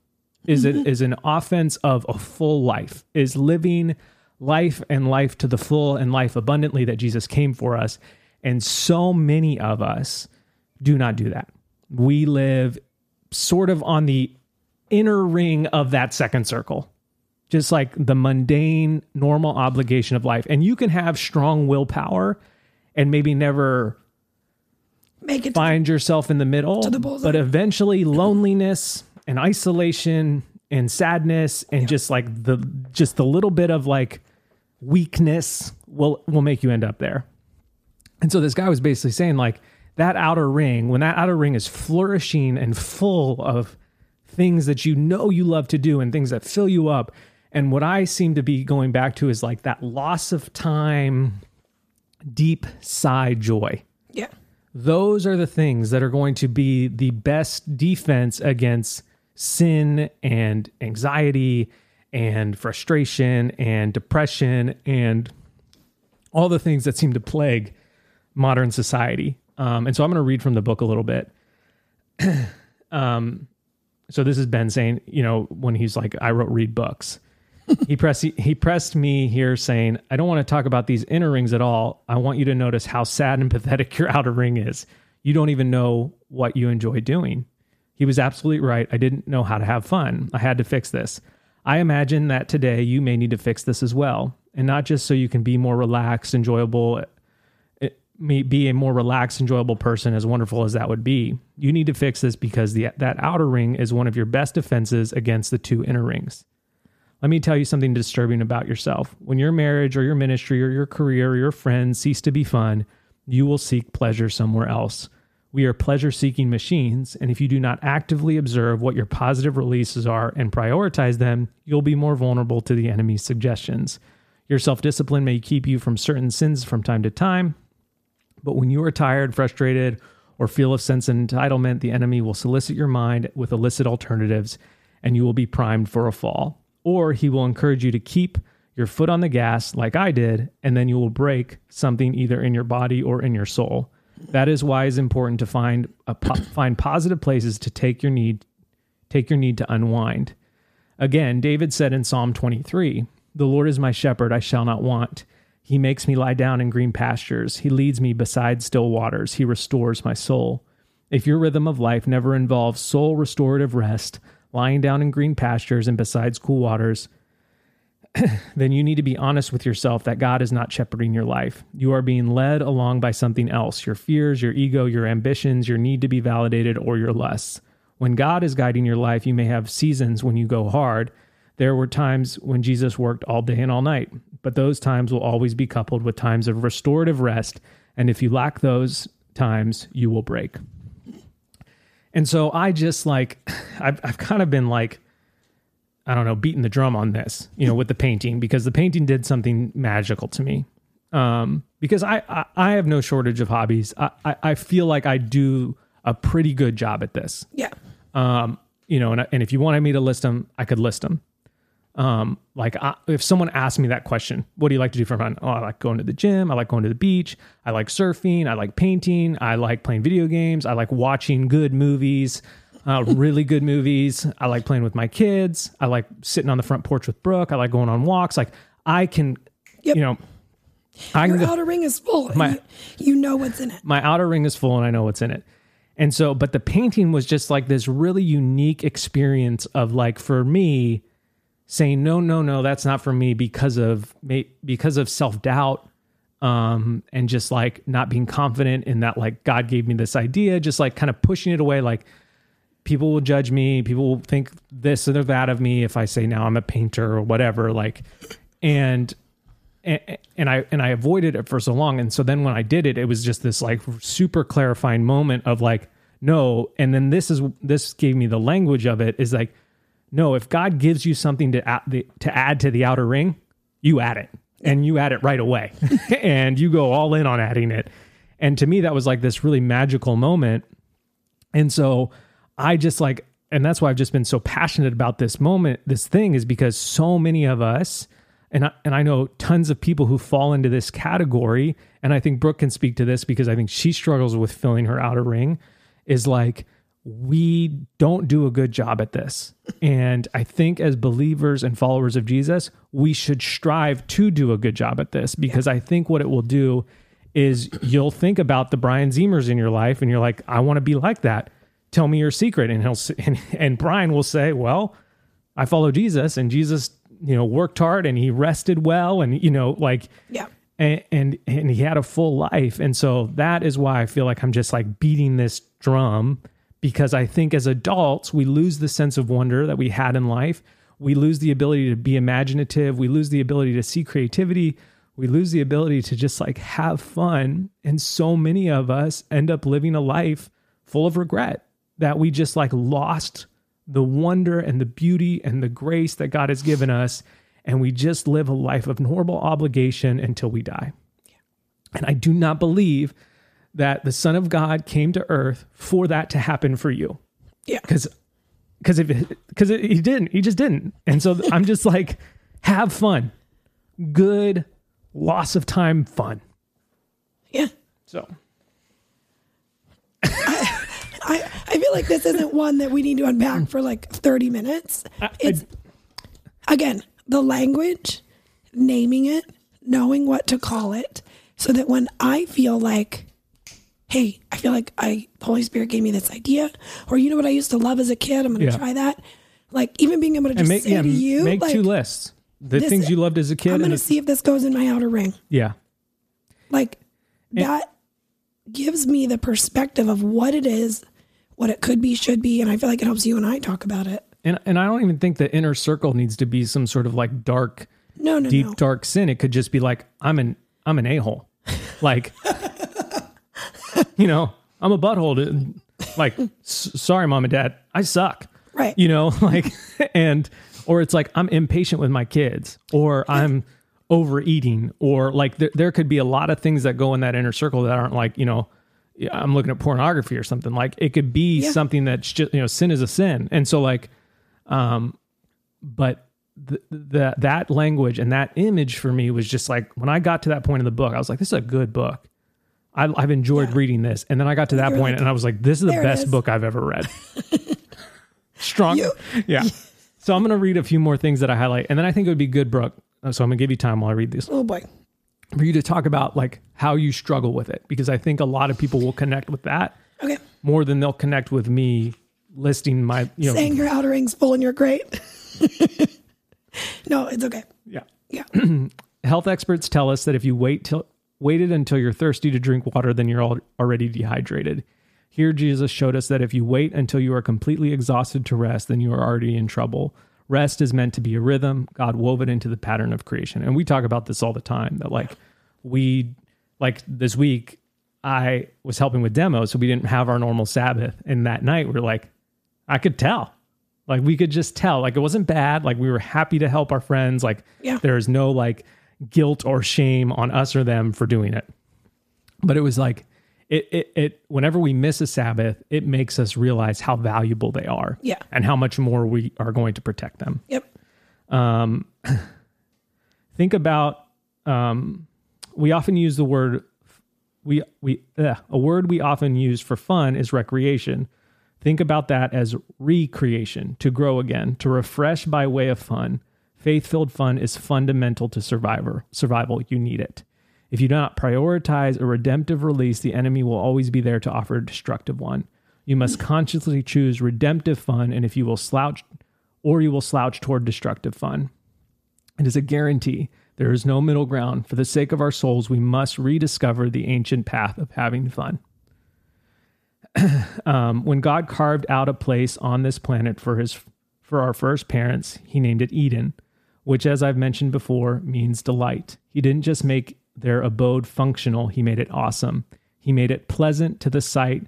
Is it is an offense of a full life, is living life and life to the full and life abundantly that Jesus came for us. And so many of us do not do that. We live sort of on the inner ring of that second circle, just like the mundane, normal obligation of life. And you can have strong willpower and maybe never Make it. find yourself in the middle, the but eventually loneliness and isolation and sadness and just like the just the little bit of like weakness will will make you end up there. And so this guy was basically saying like that outer ring, when that outer ring is flourishing and full of things that you know you love to do and things that fill you up. And what I seem to be going back to is like that loss of time, deep sigh joy Yeah. those are the things that are going to be the best defense against sin and anxiety and frustration and depression and all the things that seem to plague modern society. Um, and so I'm going to read from the book a little bit. um, so this is Ben saying, you know, when he's like, I wrote read books. he pressed he pressed me here saying, I don't want to talk about these inner rings at all. I want you to notice how sad and pathetic your outer ring is. You don't even know what you enjoy doing. He was absolutely right. I didn't know how to have fun. I had to fix this. I imagine that today you may need to fix this as well. And not just so you can be more relaxed, enjoyable, eh, may be a more relaxed, enjoyable person, as wonderful as that would be. You need to fix this because the, that outer ring is one of your best defenses against the two inner rings. Let me tell you something disturbing about yourself. When your marriage or your ministry or your career or your friends cease to be fun, you will seek pleasure somewhere else. We are pleasure seeking machines, and if you do not actively observe what your positive releases are and prioritize them, you'll be more vulnerable to the enemy's suggestions. Your self discipline may keep you from certain sins from time to time, but when you are tired, frustrated, or feel a sense of entitlement, the enemy will solicit your mind with illicit alternatives and you will be primed for a fall. Or he will encourage you to keep your foot on the gas like I did, and then you will break something either in your body or in your soul. That is why it's important to find a po- find positive places to take your need take your need to unwind. Again, David said in Psalm 23, "The Lord is my shepherd; I shall not want. He makes me lie down in green pastures. He leads me beside still waters. He restores my soul." If your rhythm of life never involves soul restorative rest, lying down in green pastures and beside cool waters, then you need to be honest with yourself that God is not shepherding your life. You are being led along by something else your fears, your ego, your ambitions, your need to be validated, or your lusts. When God is guiding your life, you may have seasons when you go hard. There were times when Jesus worked all day and all night, but those times will always be coupled with times of restorative rest. And if you lack those times, you will break. And so I just like, I've, I've kind of been like, I don't know, beating the drum on this, you know, with the painting because the painting did something magical to me. Um, because I, I, I have no shortage of hobbies. I, I, I feel like I do a pretty good job at this. Yeah. Um, you know, and, and if you wanted me to list them, I could list them. Um, like I, if someone asked me that question, what do you like to do for fun? Oh, I like going to the gym. I like going to the beach. I like surfing. I like painting. I like playing video games. I like watching good movies, uh, really good movies. I like playing with my kids. I like sitting on the front porch with Brooke. I like going on walks. Like I can, Yep. you know, I Your can outer ring is full. My- you, you know what's in it. my outer ring is full and I know what's in it. And so, but the painting was just like this really unique experience of like for me saying no, no, no, that's not for me because of because of self doubt, um, and just like not being confident in that like God gave me this idea, just like kind of pushing it away, like people will judge me, people will think this or that of me if I say now I'm a painter or whatever, like, and and, and I and I avoided it for so long. And so then when I did it, it was just this like super clarifying moment of like, no. And then this is this gave me the language of it is like, no. If God gives you something to add the, to add to the outer ring, you add it, and you add it right away, and you go all in on adding it. And to me, that was like this really magical moment. And so I just like, and that's why I've just been so passionate about this moment, this thing is because so many of us, and I, and I know tons of people who fall into this category, and I think Brooke can speak to this because I think she struggles with filling her outer ring, is like we don't do a good job at this. And I think as believers and followers of Jesus, we should strive to do a good job at this because I think what it will do is you'll think about the Brian Zimmers in your life and you're like, I want to be like that. Tell me your secret. And he'll and, and Brian will say, Well, I follow Jesus and Jesus, you know, worked hard and he rested well and you know, like Yeah. and, and and he had a full life. And so that is why i feel like i'm just like beating this drum because i think as adults we lose the sense of wonder that we had in life. We lose the ability to be imaginative. We lose the ability to see creativity. We lose the ability to just like have fun. And so many of us end up living a life full of regret that we just like lost the wonder and the beauty and the grace that god has given us and we just live a life of normal obligation until we die. And I do not believe that the Son of God came to earth for that to happen for you. Yeah. Because because if because he didn't, he just didn't. And so I'm just like, have fun, good loss of time fun. Yeah. So I, I feel like this isn't one that we need to unpack for like 30 minutes. It's again, the language, naming it, knowing what to call it, so that when I feel like, hey, I feel like I the Holy Spirit gave me this idea, or you know what I used to love as a kid, I'm gonna Yeah. try that. Like even being able to just make say yeah, to you, make like, two lists. The this- things you loved as a kid I'm and gonna see if this goes in my outer ring. yeah. Like that gives me the perspective of what it is, what it could be, should be, and I feel like it helps you and I talk about it. And and I don't even think the inner circle needs to be some sort of like dark No, no, deep no. dark sin. It could just be like I'm an I'm an a hole, like you know I'm a butthole. To, like s- sorry, mom and dad, I suck. Right. You know, like and or it's like I'm impatient with my kids, or I'm overeating, or like there, there could be a lot of things that go in that inner circle that aren't like you know. Yeah, I'm looking at pornography or something like it could be Yeah. something that's just you know sin is a sin and so like um, but th- that that language and that image for me was just like when I got to that point in the book, I was like, "This is a good book." I, I've enjoyed Yeah. reading this, and then I got to that point, like, and I was like, "This is the best is." book I've ever read." Strong, You- yeah. So I'm gonna read a few more things that I highlight, and then I think it would be good, Brooke. uh, So I'm gonna give you time while I read these Oh boy. For you to talk about like how you struggle with it, because I think a lot of people will connect with that Okay. more than they'll connect with me listing my, you know, Saying your outer ring's full and you're great. no, it's okay. yeah. Yeah. health experts tell us that if you wait till waited until you're thirsty to drink water, then you're al- already dehydrated. Here, Jesus showed us that if you wait until you are completely exhausted to rest, then you are already in trouble. Rest is meant to be a rhythm. God wove it into the pattern of creation. And we talk about this all the time that, like, we, like this week, I was helping with demos, so we didn't have our normal Sabbath. And that night, we're like, I could tell. Like, we could just tell. Like, it wasn't bad. Like, we were happy to help our friends. Like, Yeah. there is no like guilt or shame on us or them for doing it. But it was like it it it whenever we miss a Sabbath, it makes us realize how valuable they are. Yeah. And how much more we are going to protect them. Yep. Think about um we often use the word we we ugh, a word we often use for fun is recreation. Think about that as recreation, to grow again, to refresh by way of fun. Faith-filled fun is fundamental to survivor survival. You need it. If you do not prioritize a redemptive release, the enemy will always be there to offer a destructive one. You must consciously choose redemptive fun, and if you will slouch or you will slouch toward destructive fun. It is a guarantee. There is no middle ground. For the sake of our souls, we must rediscover the ancient path of having fun. um, when God carved out a place on this planet for his for our first parents, he named it Eden, which as I've mentioned before means delight. He didn't just make their abode functional, he made it awesome. He made it pleasant to the sight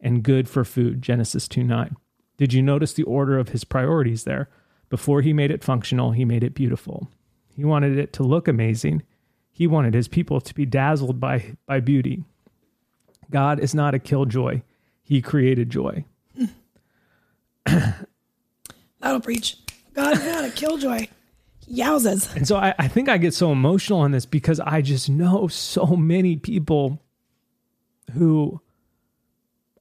and good for food, Genesis 2 9. Did you notice the order of his priorities there? Before he made it functional, he made it beautiful. He wanted it to look amazing. He wanted his people to be dazzled by, by beauty. God is not a killjoy, he created joy. That'll preach. God is not a killjoy. Yowzas. And so I, I think I get so emotional on this because I just know so many people who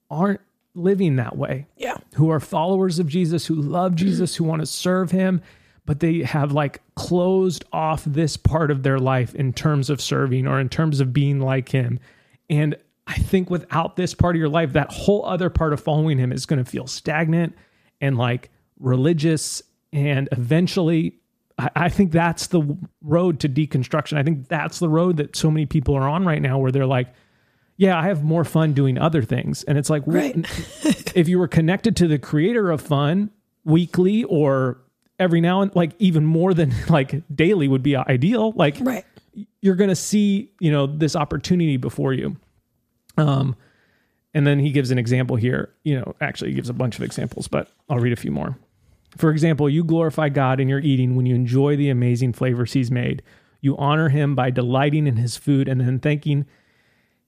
aren't living that way. Yeah. who are followers of Jesus, who love Jesus, who want to serve him, but they have like closed off this part of their life in terms of serving or in terms of being like him. And I think without this part of your life, that whole other part of following him is going to feel stagnant and like religious. And eventually, I, I think that's the road to deconstruction. I think that's the road that so many people are on right now where they're like, yeah, I have more fun doing other things. And it's like, Right. if you were connected to the creator of fun weekly or every now and like even more than like daily would be ideal like Right. you're going to see you know this opportunity before you um and then he gives an example here you know actually he gives a bunch of examples but i'll read a few more for example you glorify god in your eating when you enjoy the amazing flavors he's made you honor him by delighting in his food and then thanking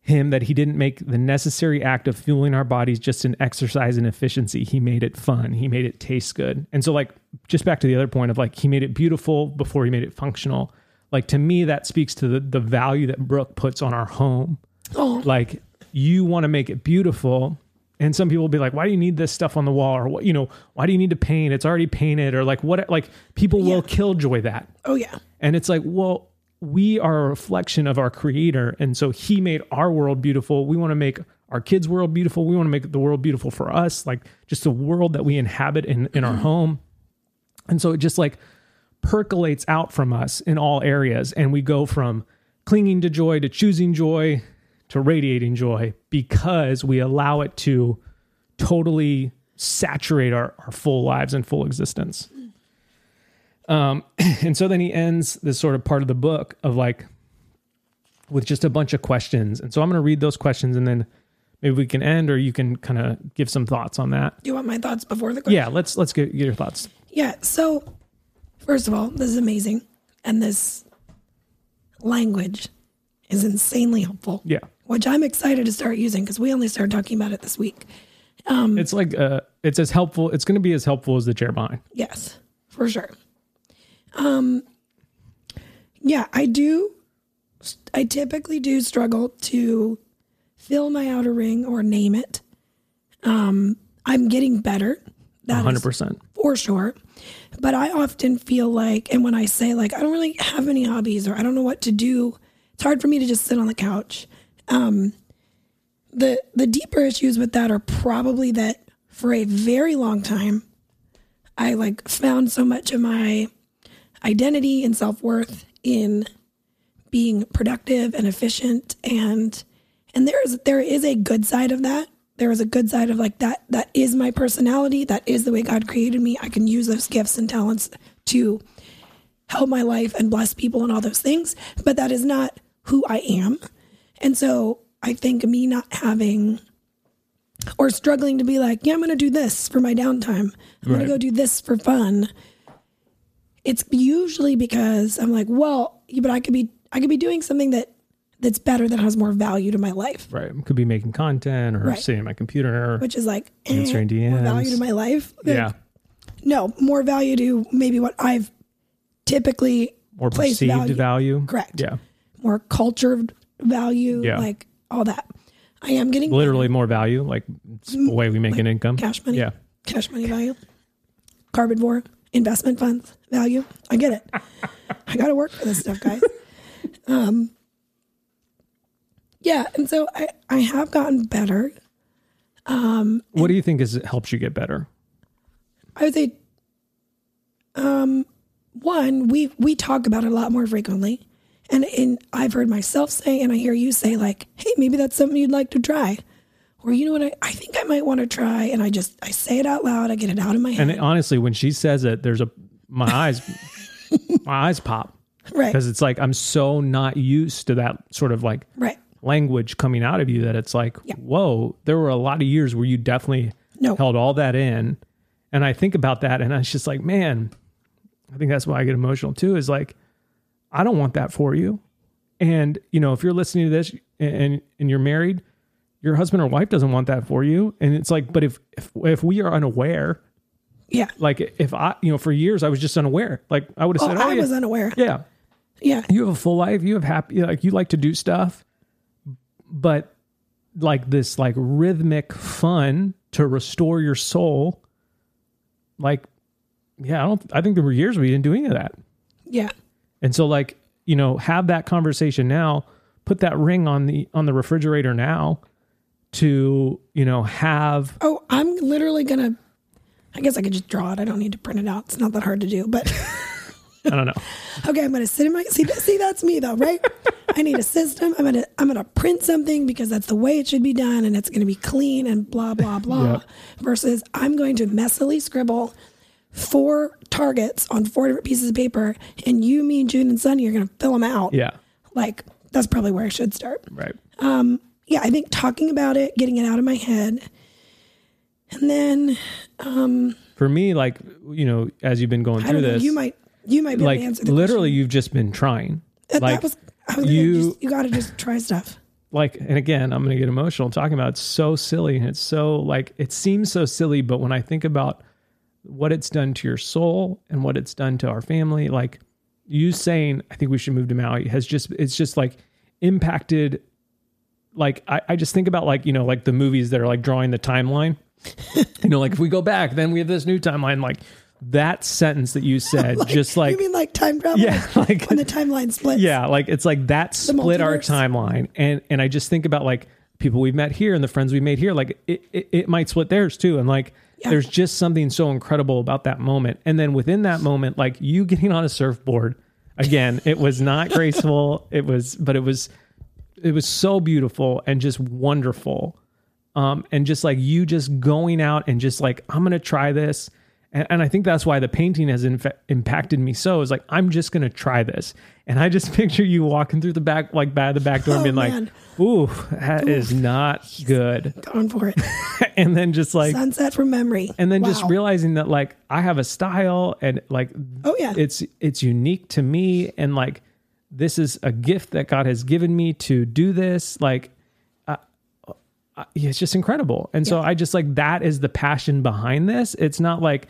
him that he didn't make the necessary act of fueling our bodies just an exercise in efficiency. He made it fun. He made it taste good. And so, like, just back to the other point of like, he made it beautiful before he made it functional. Like, to me, that speaks to the, the value that Brooke puts on our home. Oh, Like, you want to make it beautiful. And some people will be like, why do you need this stuff on the wall? Or what, you know, why do you need to paint? It's already painted. Or like, what, like, people will killjoy that. oh yeah. And it's like, well, we are a reflection of our creator. And so he made our world beautiful. We want to make our kids' world beautiful. We want to make the world beautiful for us, like just the world that we inhabit in, in our mm-hmm. home. And so it just like percolates out from us in all areas. And we go from clinging to joy to choosing joy to radiating joy because we allow it to totally saturate our, our full lives and full existence. Um, and so then he ends this sort of part of the book of like with just a bunch of questions. And so I'm going to read those questions and then maybe we can end or you can kind of give some thoughts on that. Do you want my thoughts before the question? Yeah, let's let's get, get your thoughts. Yeah. So, first of all, this is amazing, and this language is insanely helpful. Yeah. Which I'm excited to start using because we only started talking about it this week. It's like uh it's as helpful it's going to be as helpful as the chair behind. Yes, for sure. Um, yeah, I do. I typically do struggle to fill my outer ring or name it. Um, I'm getting better. That is 100%. for sure. But I often feel like, and when I say like I don't really have any hobbies or I don't know what to do, it's hard for me to just sit on the couch. Um, the the deeper issues with that are probably that for a very long time, I like found so much of my identity and self worth in being productive and efficient. And and there is there is a good side of that. There is a good side of like that that is my personality. That is the way god created me. I can use those gifts and talents to help my life and bless people and all those things. But that is not who i am and so i think me not having or struggling to be like yeah i'm gonna do this for my downtime i'm gonna go do this for fun it's usually because i'm like well but i could be i could be doing something that that's better that has more value to my life Right. Could be making content or Right. sitting at my computer. which is like eh, Answering more value to my life Like, yeah. no more value to maybe what i've typically more perceived value. value. Correct. Yeah. more culture value Yeah. like all that i am getting Literally more value. Like it's the way we make an income. cash money Yeah. cash money value carbon investment funds value i get it i gotta work for this stuff guys um yeah and so i i have gotten better Um What do you think is helps you get better? i would say um one we we talk about it a lot more frequently and and i've heard myself say and i hear you say like hey maybe that's something you'd like to try. Or you know what? I, I think i might want to try and i just i say it out loud i get it out of my head. And honestly, when she says it, there's a my eyes my eyes pop. Right. Because it's like I'm so not used to that sort of like right. language coming out of you that it's like, whoa, there were a lot of years where you definitely No. held all that in. And I think about that and I was just like, man, I think that's why I get emotional too, is like, I don't want that for you. And, you know, if you're listening to this and and you're married, your husband or wife doesn't want that for you. And it's like, but if if, if we are unaware, yeah. like if I, you know, for years I was just unaware. Like I would have oh, said, oh, i yeah, was unaware. Yeah, yeah. You have a full life. You have happy like you like to do stuff. But like this like rhythmic fun to restore your soul like yeah i don't i think there were years we didn't do any of that. Yeah and so like you know have that conversation now put that ring on the on the refrigerator now to you know have oh i'm literally gonna i guess i could just draw it i don't need to print it out it's not that hard to do but i don't know Okay, I'm gonna sit in my see. See, that's me though, right? I need a system. I'm gonna I'm gonna print something because that's the way it should be done, and it's gonna be clean and blah blah blah. Yep. Versus I'm going to messily scribble four targets on four different pieces of paper, and you, me, June, and Sunny are gonna fill them out. yeah Like that's probably where I should start. right Um, Yeah, I think talking about it, getting it out of my head, and then um, for me like you know as you've been going through know. this You might you might be like able to answer the literally question. you've just been trying That, like that was I was you just, you got to just try stuff. like and again i'm gonna get emotional talking about it. it's so silly and it's so like it seems so silly but when i think about what it's done to your soul and what it's done to our family like you saying i think we should move to maui has just it's just like impacted like I, I just think about like you know like the movies that are like drawing the timeline you know like if we go back then we have this new timeline like that sentence that you said just like you mean like time travel? Yeah, like- when the timeline splits. yeah, like it's like that split our timeline, and and I just think about like people we've met here and the friends we made here, like it it, it might split theirs too, and like. There's just something so incredible about that moment, and then within that moment, like you getting on a surfboard again, it was not graceful, it was, but it was it was so beautiful and just wonderful, um, and just like you just going out and just like I'm gonna try this. And, and I think that's why the painting has infa- impacted me so. Is like I'm just gonna try this, and I just picture you walking through the back, like by the back door, and Oh, being man. like, "Ooh, that is not good," Going for it. and then just like, Sunset from memory. and then just realizing that like I have a style, and like, Oh, yeah. it's it's unique to me, and like this is a gift that God has given me to do this, like. uh, yeah, it's just incredible. And so I just like that is the passion behind this. It's not like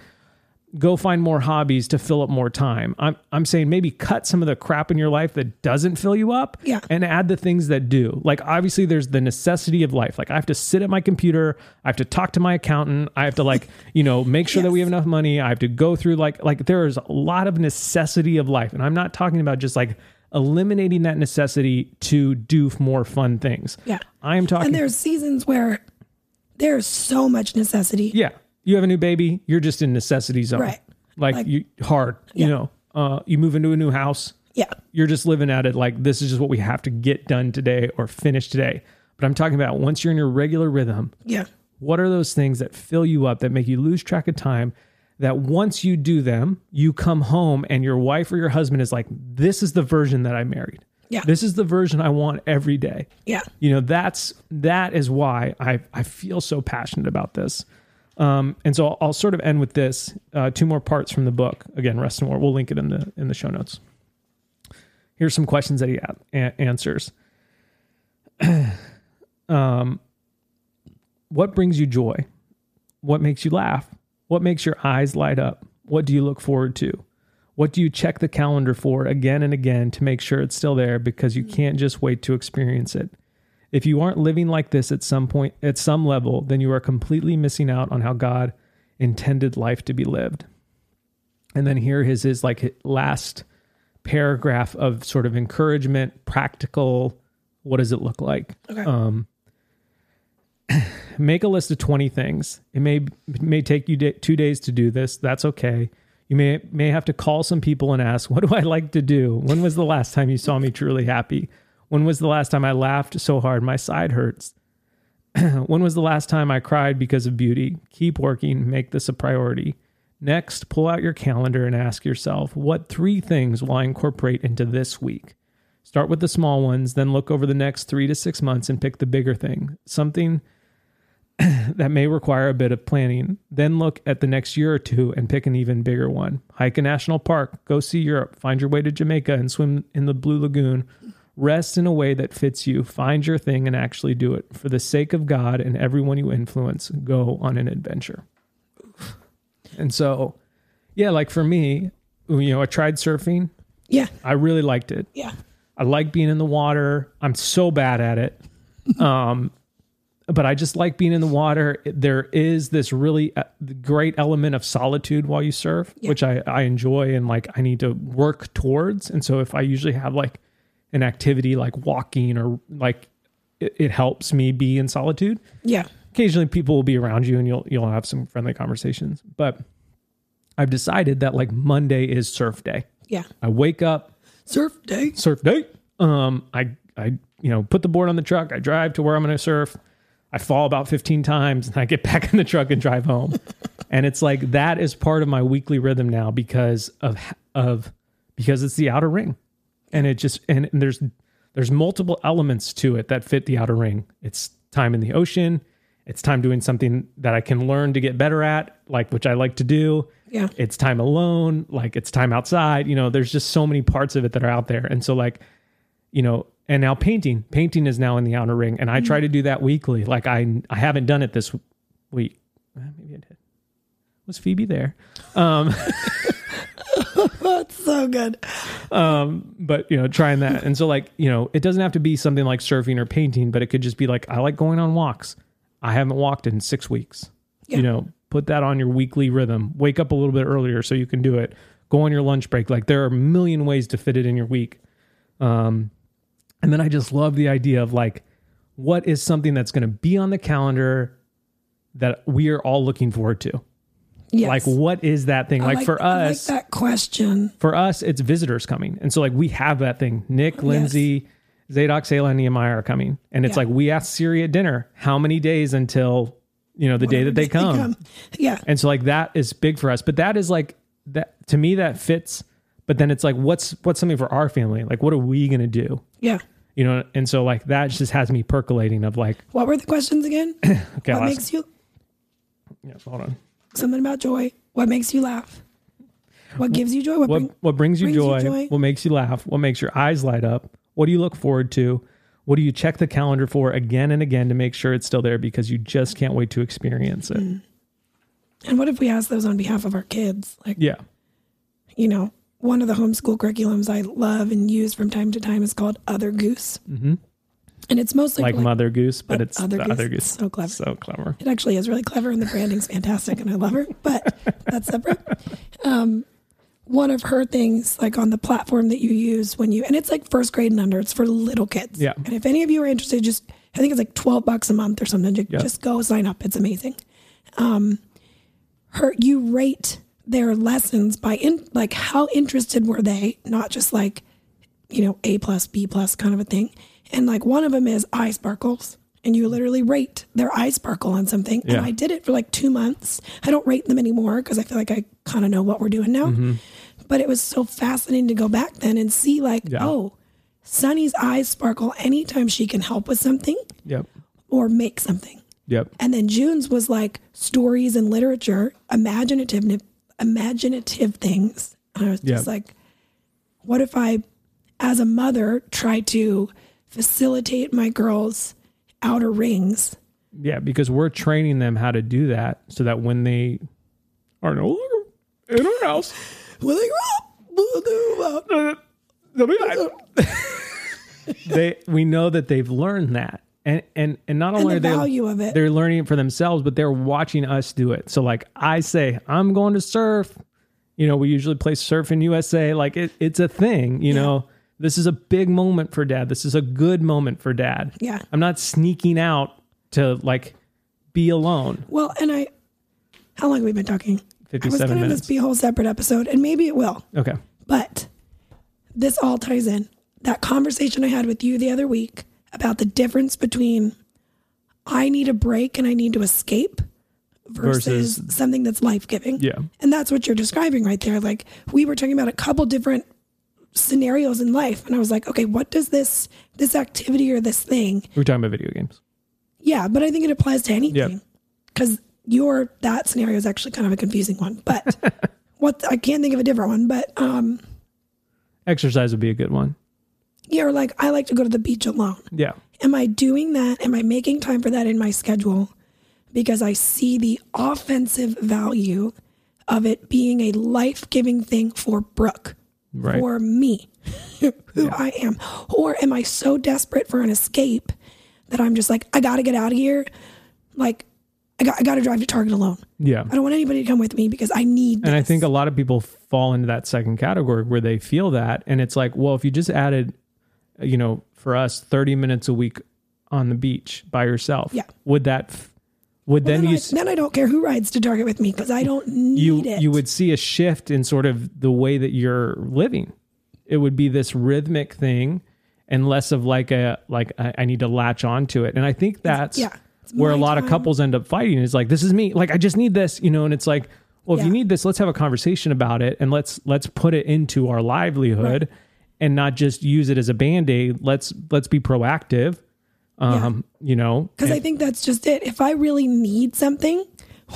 go find more hobbies to fill up more time. I'm I'm saying maybe cut some of the crap in your life that doesn't fill you up Yeah. and add the things that do. Like obviously there's the necessity of life. Like I have to sit at my computer, I have to talk to my accountant, I have to like, you know, make sure that we have enough money. I have to go through like like there is a lot of necessity of life. And I'm not talking about just like eliminating that necessity to do more fun things. Yeah. I am talking And there's seasons where there's so much necessity. Yeah. You have a new baby, you're just in necessity zone. Right. Like, Like- you hard, you know. Uh you move into a new house, Yeah. you're just living at it like this is just what we have to get done today or finish today. But I'm talking about once you're in your regular rhythm, Yeah. what are those things that fill you up that make you lose track of time that once you do them, you come home and your wife or your husband is like, This is the version that I married. Yeah. This is the version I want every day Yeah. you know that's that is why i i feel so passionate about this um and so i'll, I'll sort of end with this uh two more parts from the book. Again Rest and War. We'll link it in the in the show notes. Here's some questions that he a- a- answers. Um what brings you joy? What makes you laugh? What makes your eyes light up? What do you look forward to? What do you check the calendar for again and again to make sure it's still there because you can't just wait to experience it? If you aren't living like this at some point, at some level, then you are completely missing out on how God intended life to be lived. And then here is his like last paragraph of sort of encouragement, practical. What does it look like? Okay. Um, make a list of 20 things. It may it may take you two days to do this. That's okay. You may may have to call some people and ask, "What do I like to do? When was the last time you saw me truly happy? When was the last time I laughed so hard my side hurts? when was the last time I cried because of beauty? Keep working, make this a priority." Next, pull out your calendar and ask yourself, "What three things will I incorporate into this week?" Start with the small ones, then look over the next 3 to 6 months and pick the bigger thing. Something that may require a bit of planning. Then look at the next year or two and pick an even bigger one. Hike a national park, go see Europe, find your way to Jamaica and swim in the Blue Lagoon. Rest in a way that fits you. Find your thing and actually do it. For the sake of God and everyone you influence, go on an adventure. And so, yeah, like for me, you know, I tried surfing. Yeah. I really liked it. Yeah. I like being in the water. I'm so bad at it. Um, but I just like being in the water. There is this really uh, great element of solitude while you surf, which I, I enjoy and like I need to work towards. And so if I usually have like an activity like walking or like it, it helps me be in solitude. Yeah. Occasionally people will be around you and you'll you'll have some friendly conversations. But I've decided that like Monday is surf day. Yeah. I wake up, Surf day. surf day. Um, I I you know put the board on the truck. I drive to where I'm going to surf. I fall about 15 times and I get back in the truck and drive home. and it's like that is part of my weekly rhythm now because of of because it's the outer ring, and it just and, and there's there's multiple elements to it that fit the outer ring. It's time in the ocean. It's time doing something that I can learn to get better at, like which I like to do Yeah. it's time alone like it's time outside you know there's just so many parts of it that are out there and so like you know and now painting. Painting is now in the outer ring, and I try to do that weekly. Like I I haven't done it this week. Maybe I did. Was Phoebe there? Um, That's so good. but you know trying that. And so like you know it doesn't have to be something like surfing or painting but it could just be like i like going on walks. I haven't walked in six weeks. Yeah. you know put that on your weekly rhythm. Wake up a little bit earlier so you can do it. Go on your lunch break. Like there are a million ways to fit it in your week. Um and then i just love the idea of like what is something that's going to be on the calendar that we are all looking forward to Yes. like what is that thing I like, for us like that question. for us, it's visitors coming. And so like we have that thing. Nick, Lindsay, Zadok, Selah, and Nehemiah are coming. And it's Yeah. like we asked Siri at dinner, how many days until, you know, the day that they come. Yeah. And so like that is big for us. But that is like that to me that fits. But then it's like what's what's something for our family? Like what are we gonna do? Yeah. You know, and so like that just has me percolating of like, What were the questions again? okay, what makes you yeah, hold on. Something about joy? What makes you laugh? What gives you joy? What, What bring, what brings you brings you joy? joy? What makes you laugh? What makes your eyes light up? What do you look forward to? What do you check the calendar for again and again to make sure it's still there because you just can't wait to experience it? Mm. and what if we ask those on behalf of our kids? Like, Yeah. you know, one of the homeschool curriculums I love and use from time to time is called Other Goose. Mm-hmm. And it's mostly Like, Mother Goose, but, but it's Other the Goose. Other Goose. So clever. So clever. It actually is really clever and the branding's fantastic and I love her, but that's separate. Um, one of her things, like on the platform that you use when you, and it's like first grade and under, it's for little kids. Yeah. And if any of you are interested, just, I think it's like 12 bucks a month or something. Ju- Yeah. Just go sign up. It's amazing. Um, her, you rate their lessons by in, like how interested were they? Not just like, you know, A plus, B plus kind of a thing. And like one of them is eye sparkles. And you literally rate their eye sparkle on something. Yeah. And I did it for like two months. I don't rate them anymore because I feel like I kind of know what we're doing now. Mm-hmm. But it was so fascinating to go back then and see like, Yeah. oh, Sunny's eyes sparkle anytime she can help with something Yep. or make something. Yep. And then June's was like stories and literature, imaginative, imaginative things. And I was just like, what if I, as a mother, try to facilitate my girls' outer rings? Yeah. Because we're training them how to do that so that when they are no longer in our house, Will they grow up? They grow up? they'll be like, they we know that they've learned that and and and not only the are they value of it. they're learning it for themselves but they're watching us do it so like i say i'm going to surf you know we usually play Surfin' USA like it, it's a thing you know this is a big moment for dad this is a good moment for dad Yeah. i'm not sneaking out to like be alone Well, and I, how long have we been talking? I was 57 going to this be a whole separate episode, and maybe it will. okay But this all ties in. That conversation I had with you the other week about the difference between I need a break and I need to escape versus, Versus- something that's life giving. Yeah. And that's what you're describing right there. Like we were talking about a couple different scenarios in life and I was like, okay, what does this this activity or this thing? we're talking about video games Yeah, but I think it applies to anything. Yeah. Cuz your that scenario is actually kind of a confusing one. But what I can't think of a different one, but um exercise would be a good one you're like I like to go to the beach alone. yeah Am I doing that? Am I making time for that in my schedule? Because I see the offensive value of it being a life giving thing for Brooke, Right. for me, who I am. Or am I so desperate for an escape that I'm just like, I got to get out of here? Like, I got, I got to drive to Target alone. yeah I don't want anybody to come with me because I need this. And I think a lot of people fall into that second category where they feel that. And it's like, well, if you just added, you know, for us, 30 minutes a week on the beach by yourself, Yeah. would that, would then, then you, s- then I don't care who rides to Target with me because I don't need you, it. you would see a shift in sort of the way that you're living. It would be this rhythmic thing and less of like a, like I, I need to latch onto it. And I think that's yeah, where a lot of couples end up fighting is like, this is me. Like, I just need this, you know, and it's like, well, if you need this, let's have a conversation about it and let's, let's put it into our livelihood and not just use it as a band-aid. Let's, let's be proactive. Um, you know, because I think that's just it. If I really need something,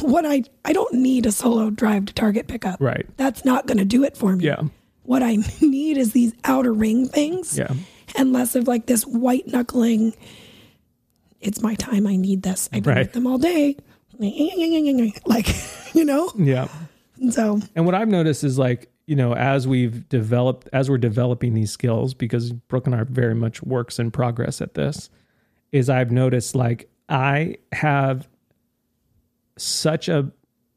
what I I don't need a solo drive to Target pickup. Right. That's not going to do it for me. Yeah. What I need is these outer ring things. Yeah. and less of like this white knuckling. It's my time. I need this. I've been Right. with them all day. Like, you know? Yeah. And so, And what I've noticed is like, you know, as we've developed, as we're developing these skills, because Brooke and I are very much works in progress at this, is I've noticed like I have such a,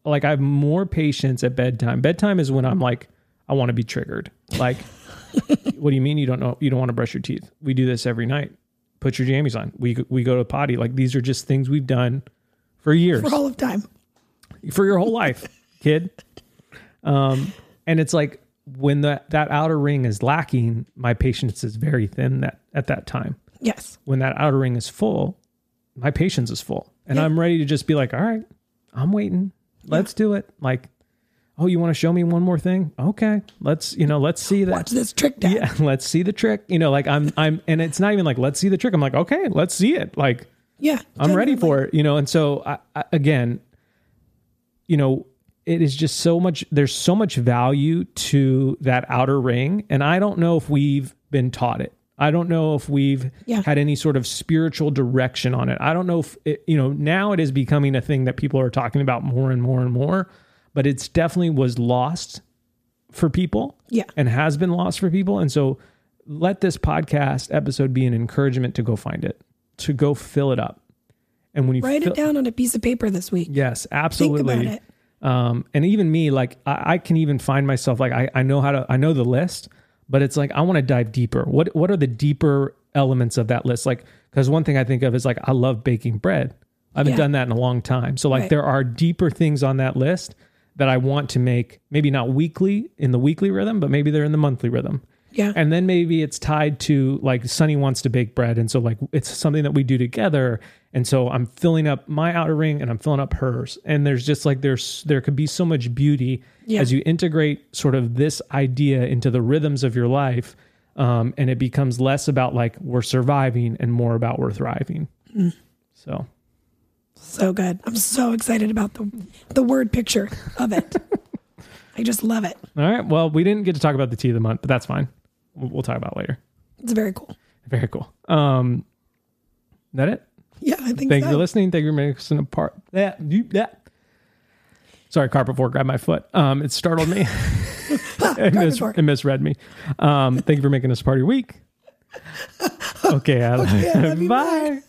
like I have more patience at bedtime. Bedtime is when I'm like, I want to be triggered. Like, what do you mean you don't know, you don't want to brush your teeth? We do this every night. Put your jammies on. We, we go to potty. Like these are just things we've done for years for all of time. for your whole life, kid. Um, and it's like when that that outer ring is lacking, my patience is very thin that at that time. Yes. When that outer ring is full, my patience is full. And Yeah. I'm ready to just be like, all right, I'm waiting. Let's do it. Like, oh, you want to show me one more thing? Okay. Let's, you know, let's see that. Watch this trick, Dad. Yeah, let's see the trick. You know, like I'm I'm and it's not even like let's see the trick. I'm like, okay, let's see it. Like Yeah. I'm ready for it, you know. And so, I, I, again, you know, it is just so much. There's so much value to that outer ring, and I don't know if we've been taught it. I don't know if we've Yeah. had any sort of spiritual direction on it. I don't know if it, you know. Now it is becoming a thing that people are talking about more and more and more, but it's definitely was lost for people Yeah. and has been lost for people. And so let this podcast episode be an encouragement to go find it, to go fill it up. And when you Write fill, it down on a piece of paper this week. yes, Think absolutely. about it. Um, and even me, like I, I can even find myself like I, I know how to I know the list, but it's like I want to dive deeper. What what are the deeper elements of that list? Like because one thing I think of is like I love baking bread. I haven't Yeah. done that in a long time. So like Right. there are deeper things on that list that I want to make. Maybe not weekly in the weekly rhythm, but maybe they're in the monthly rhythm. Yeah. And then maybe it's tied to like Sunny wants to bake bread. And so like it's something that we do together. And so I'm filling up my outer ring and I'm filling up hers. And there's just like there's there could be so much beauty Yeah. as you integrate sort of this idea into the rhythms of your life. Um, and it becomes less about like we're surviving and more about we're thriving. Mm. So So good. I'm so excited about the the word picture of it. I just love it. all right. Well, we didn't get to talk about the tea of the month, but that's fine. We'll, talk about later. It's very cool. Very cool. Um that it? Yeah, I think Thank so. you for listening. Thank you for making a part. That you that. Sorry, carpet floor grabbed my foot. Um, it startled me. it, mis- it misread me. Um, thank you for making us part of your week. Okay, I Okay, love you. Bye.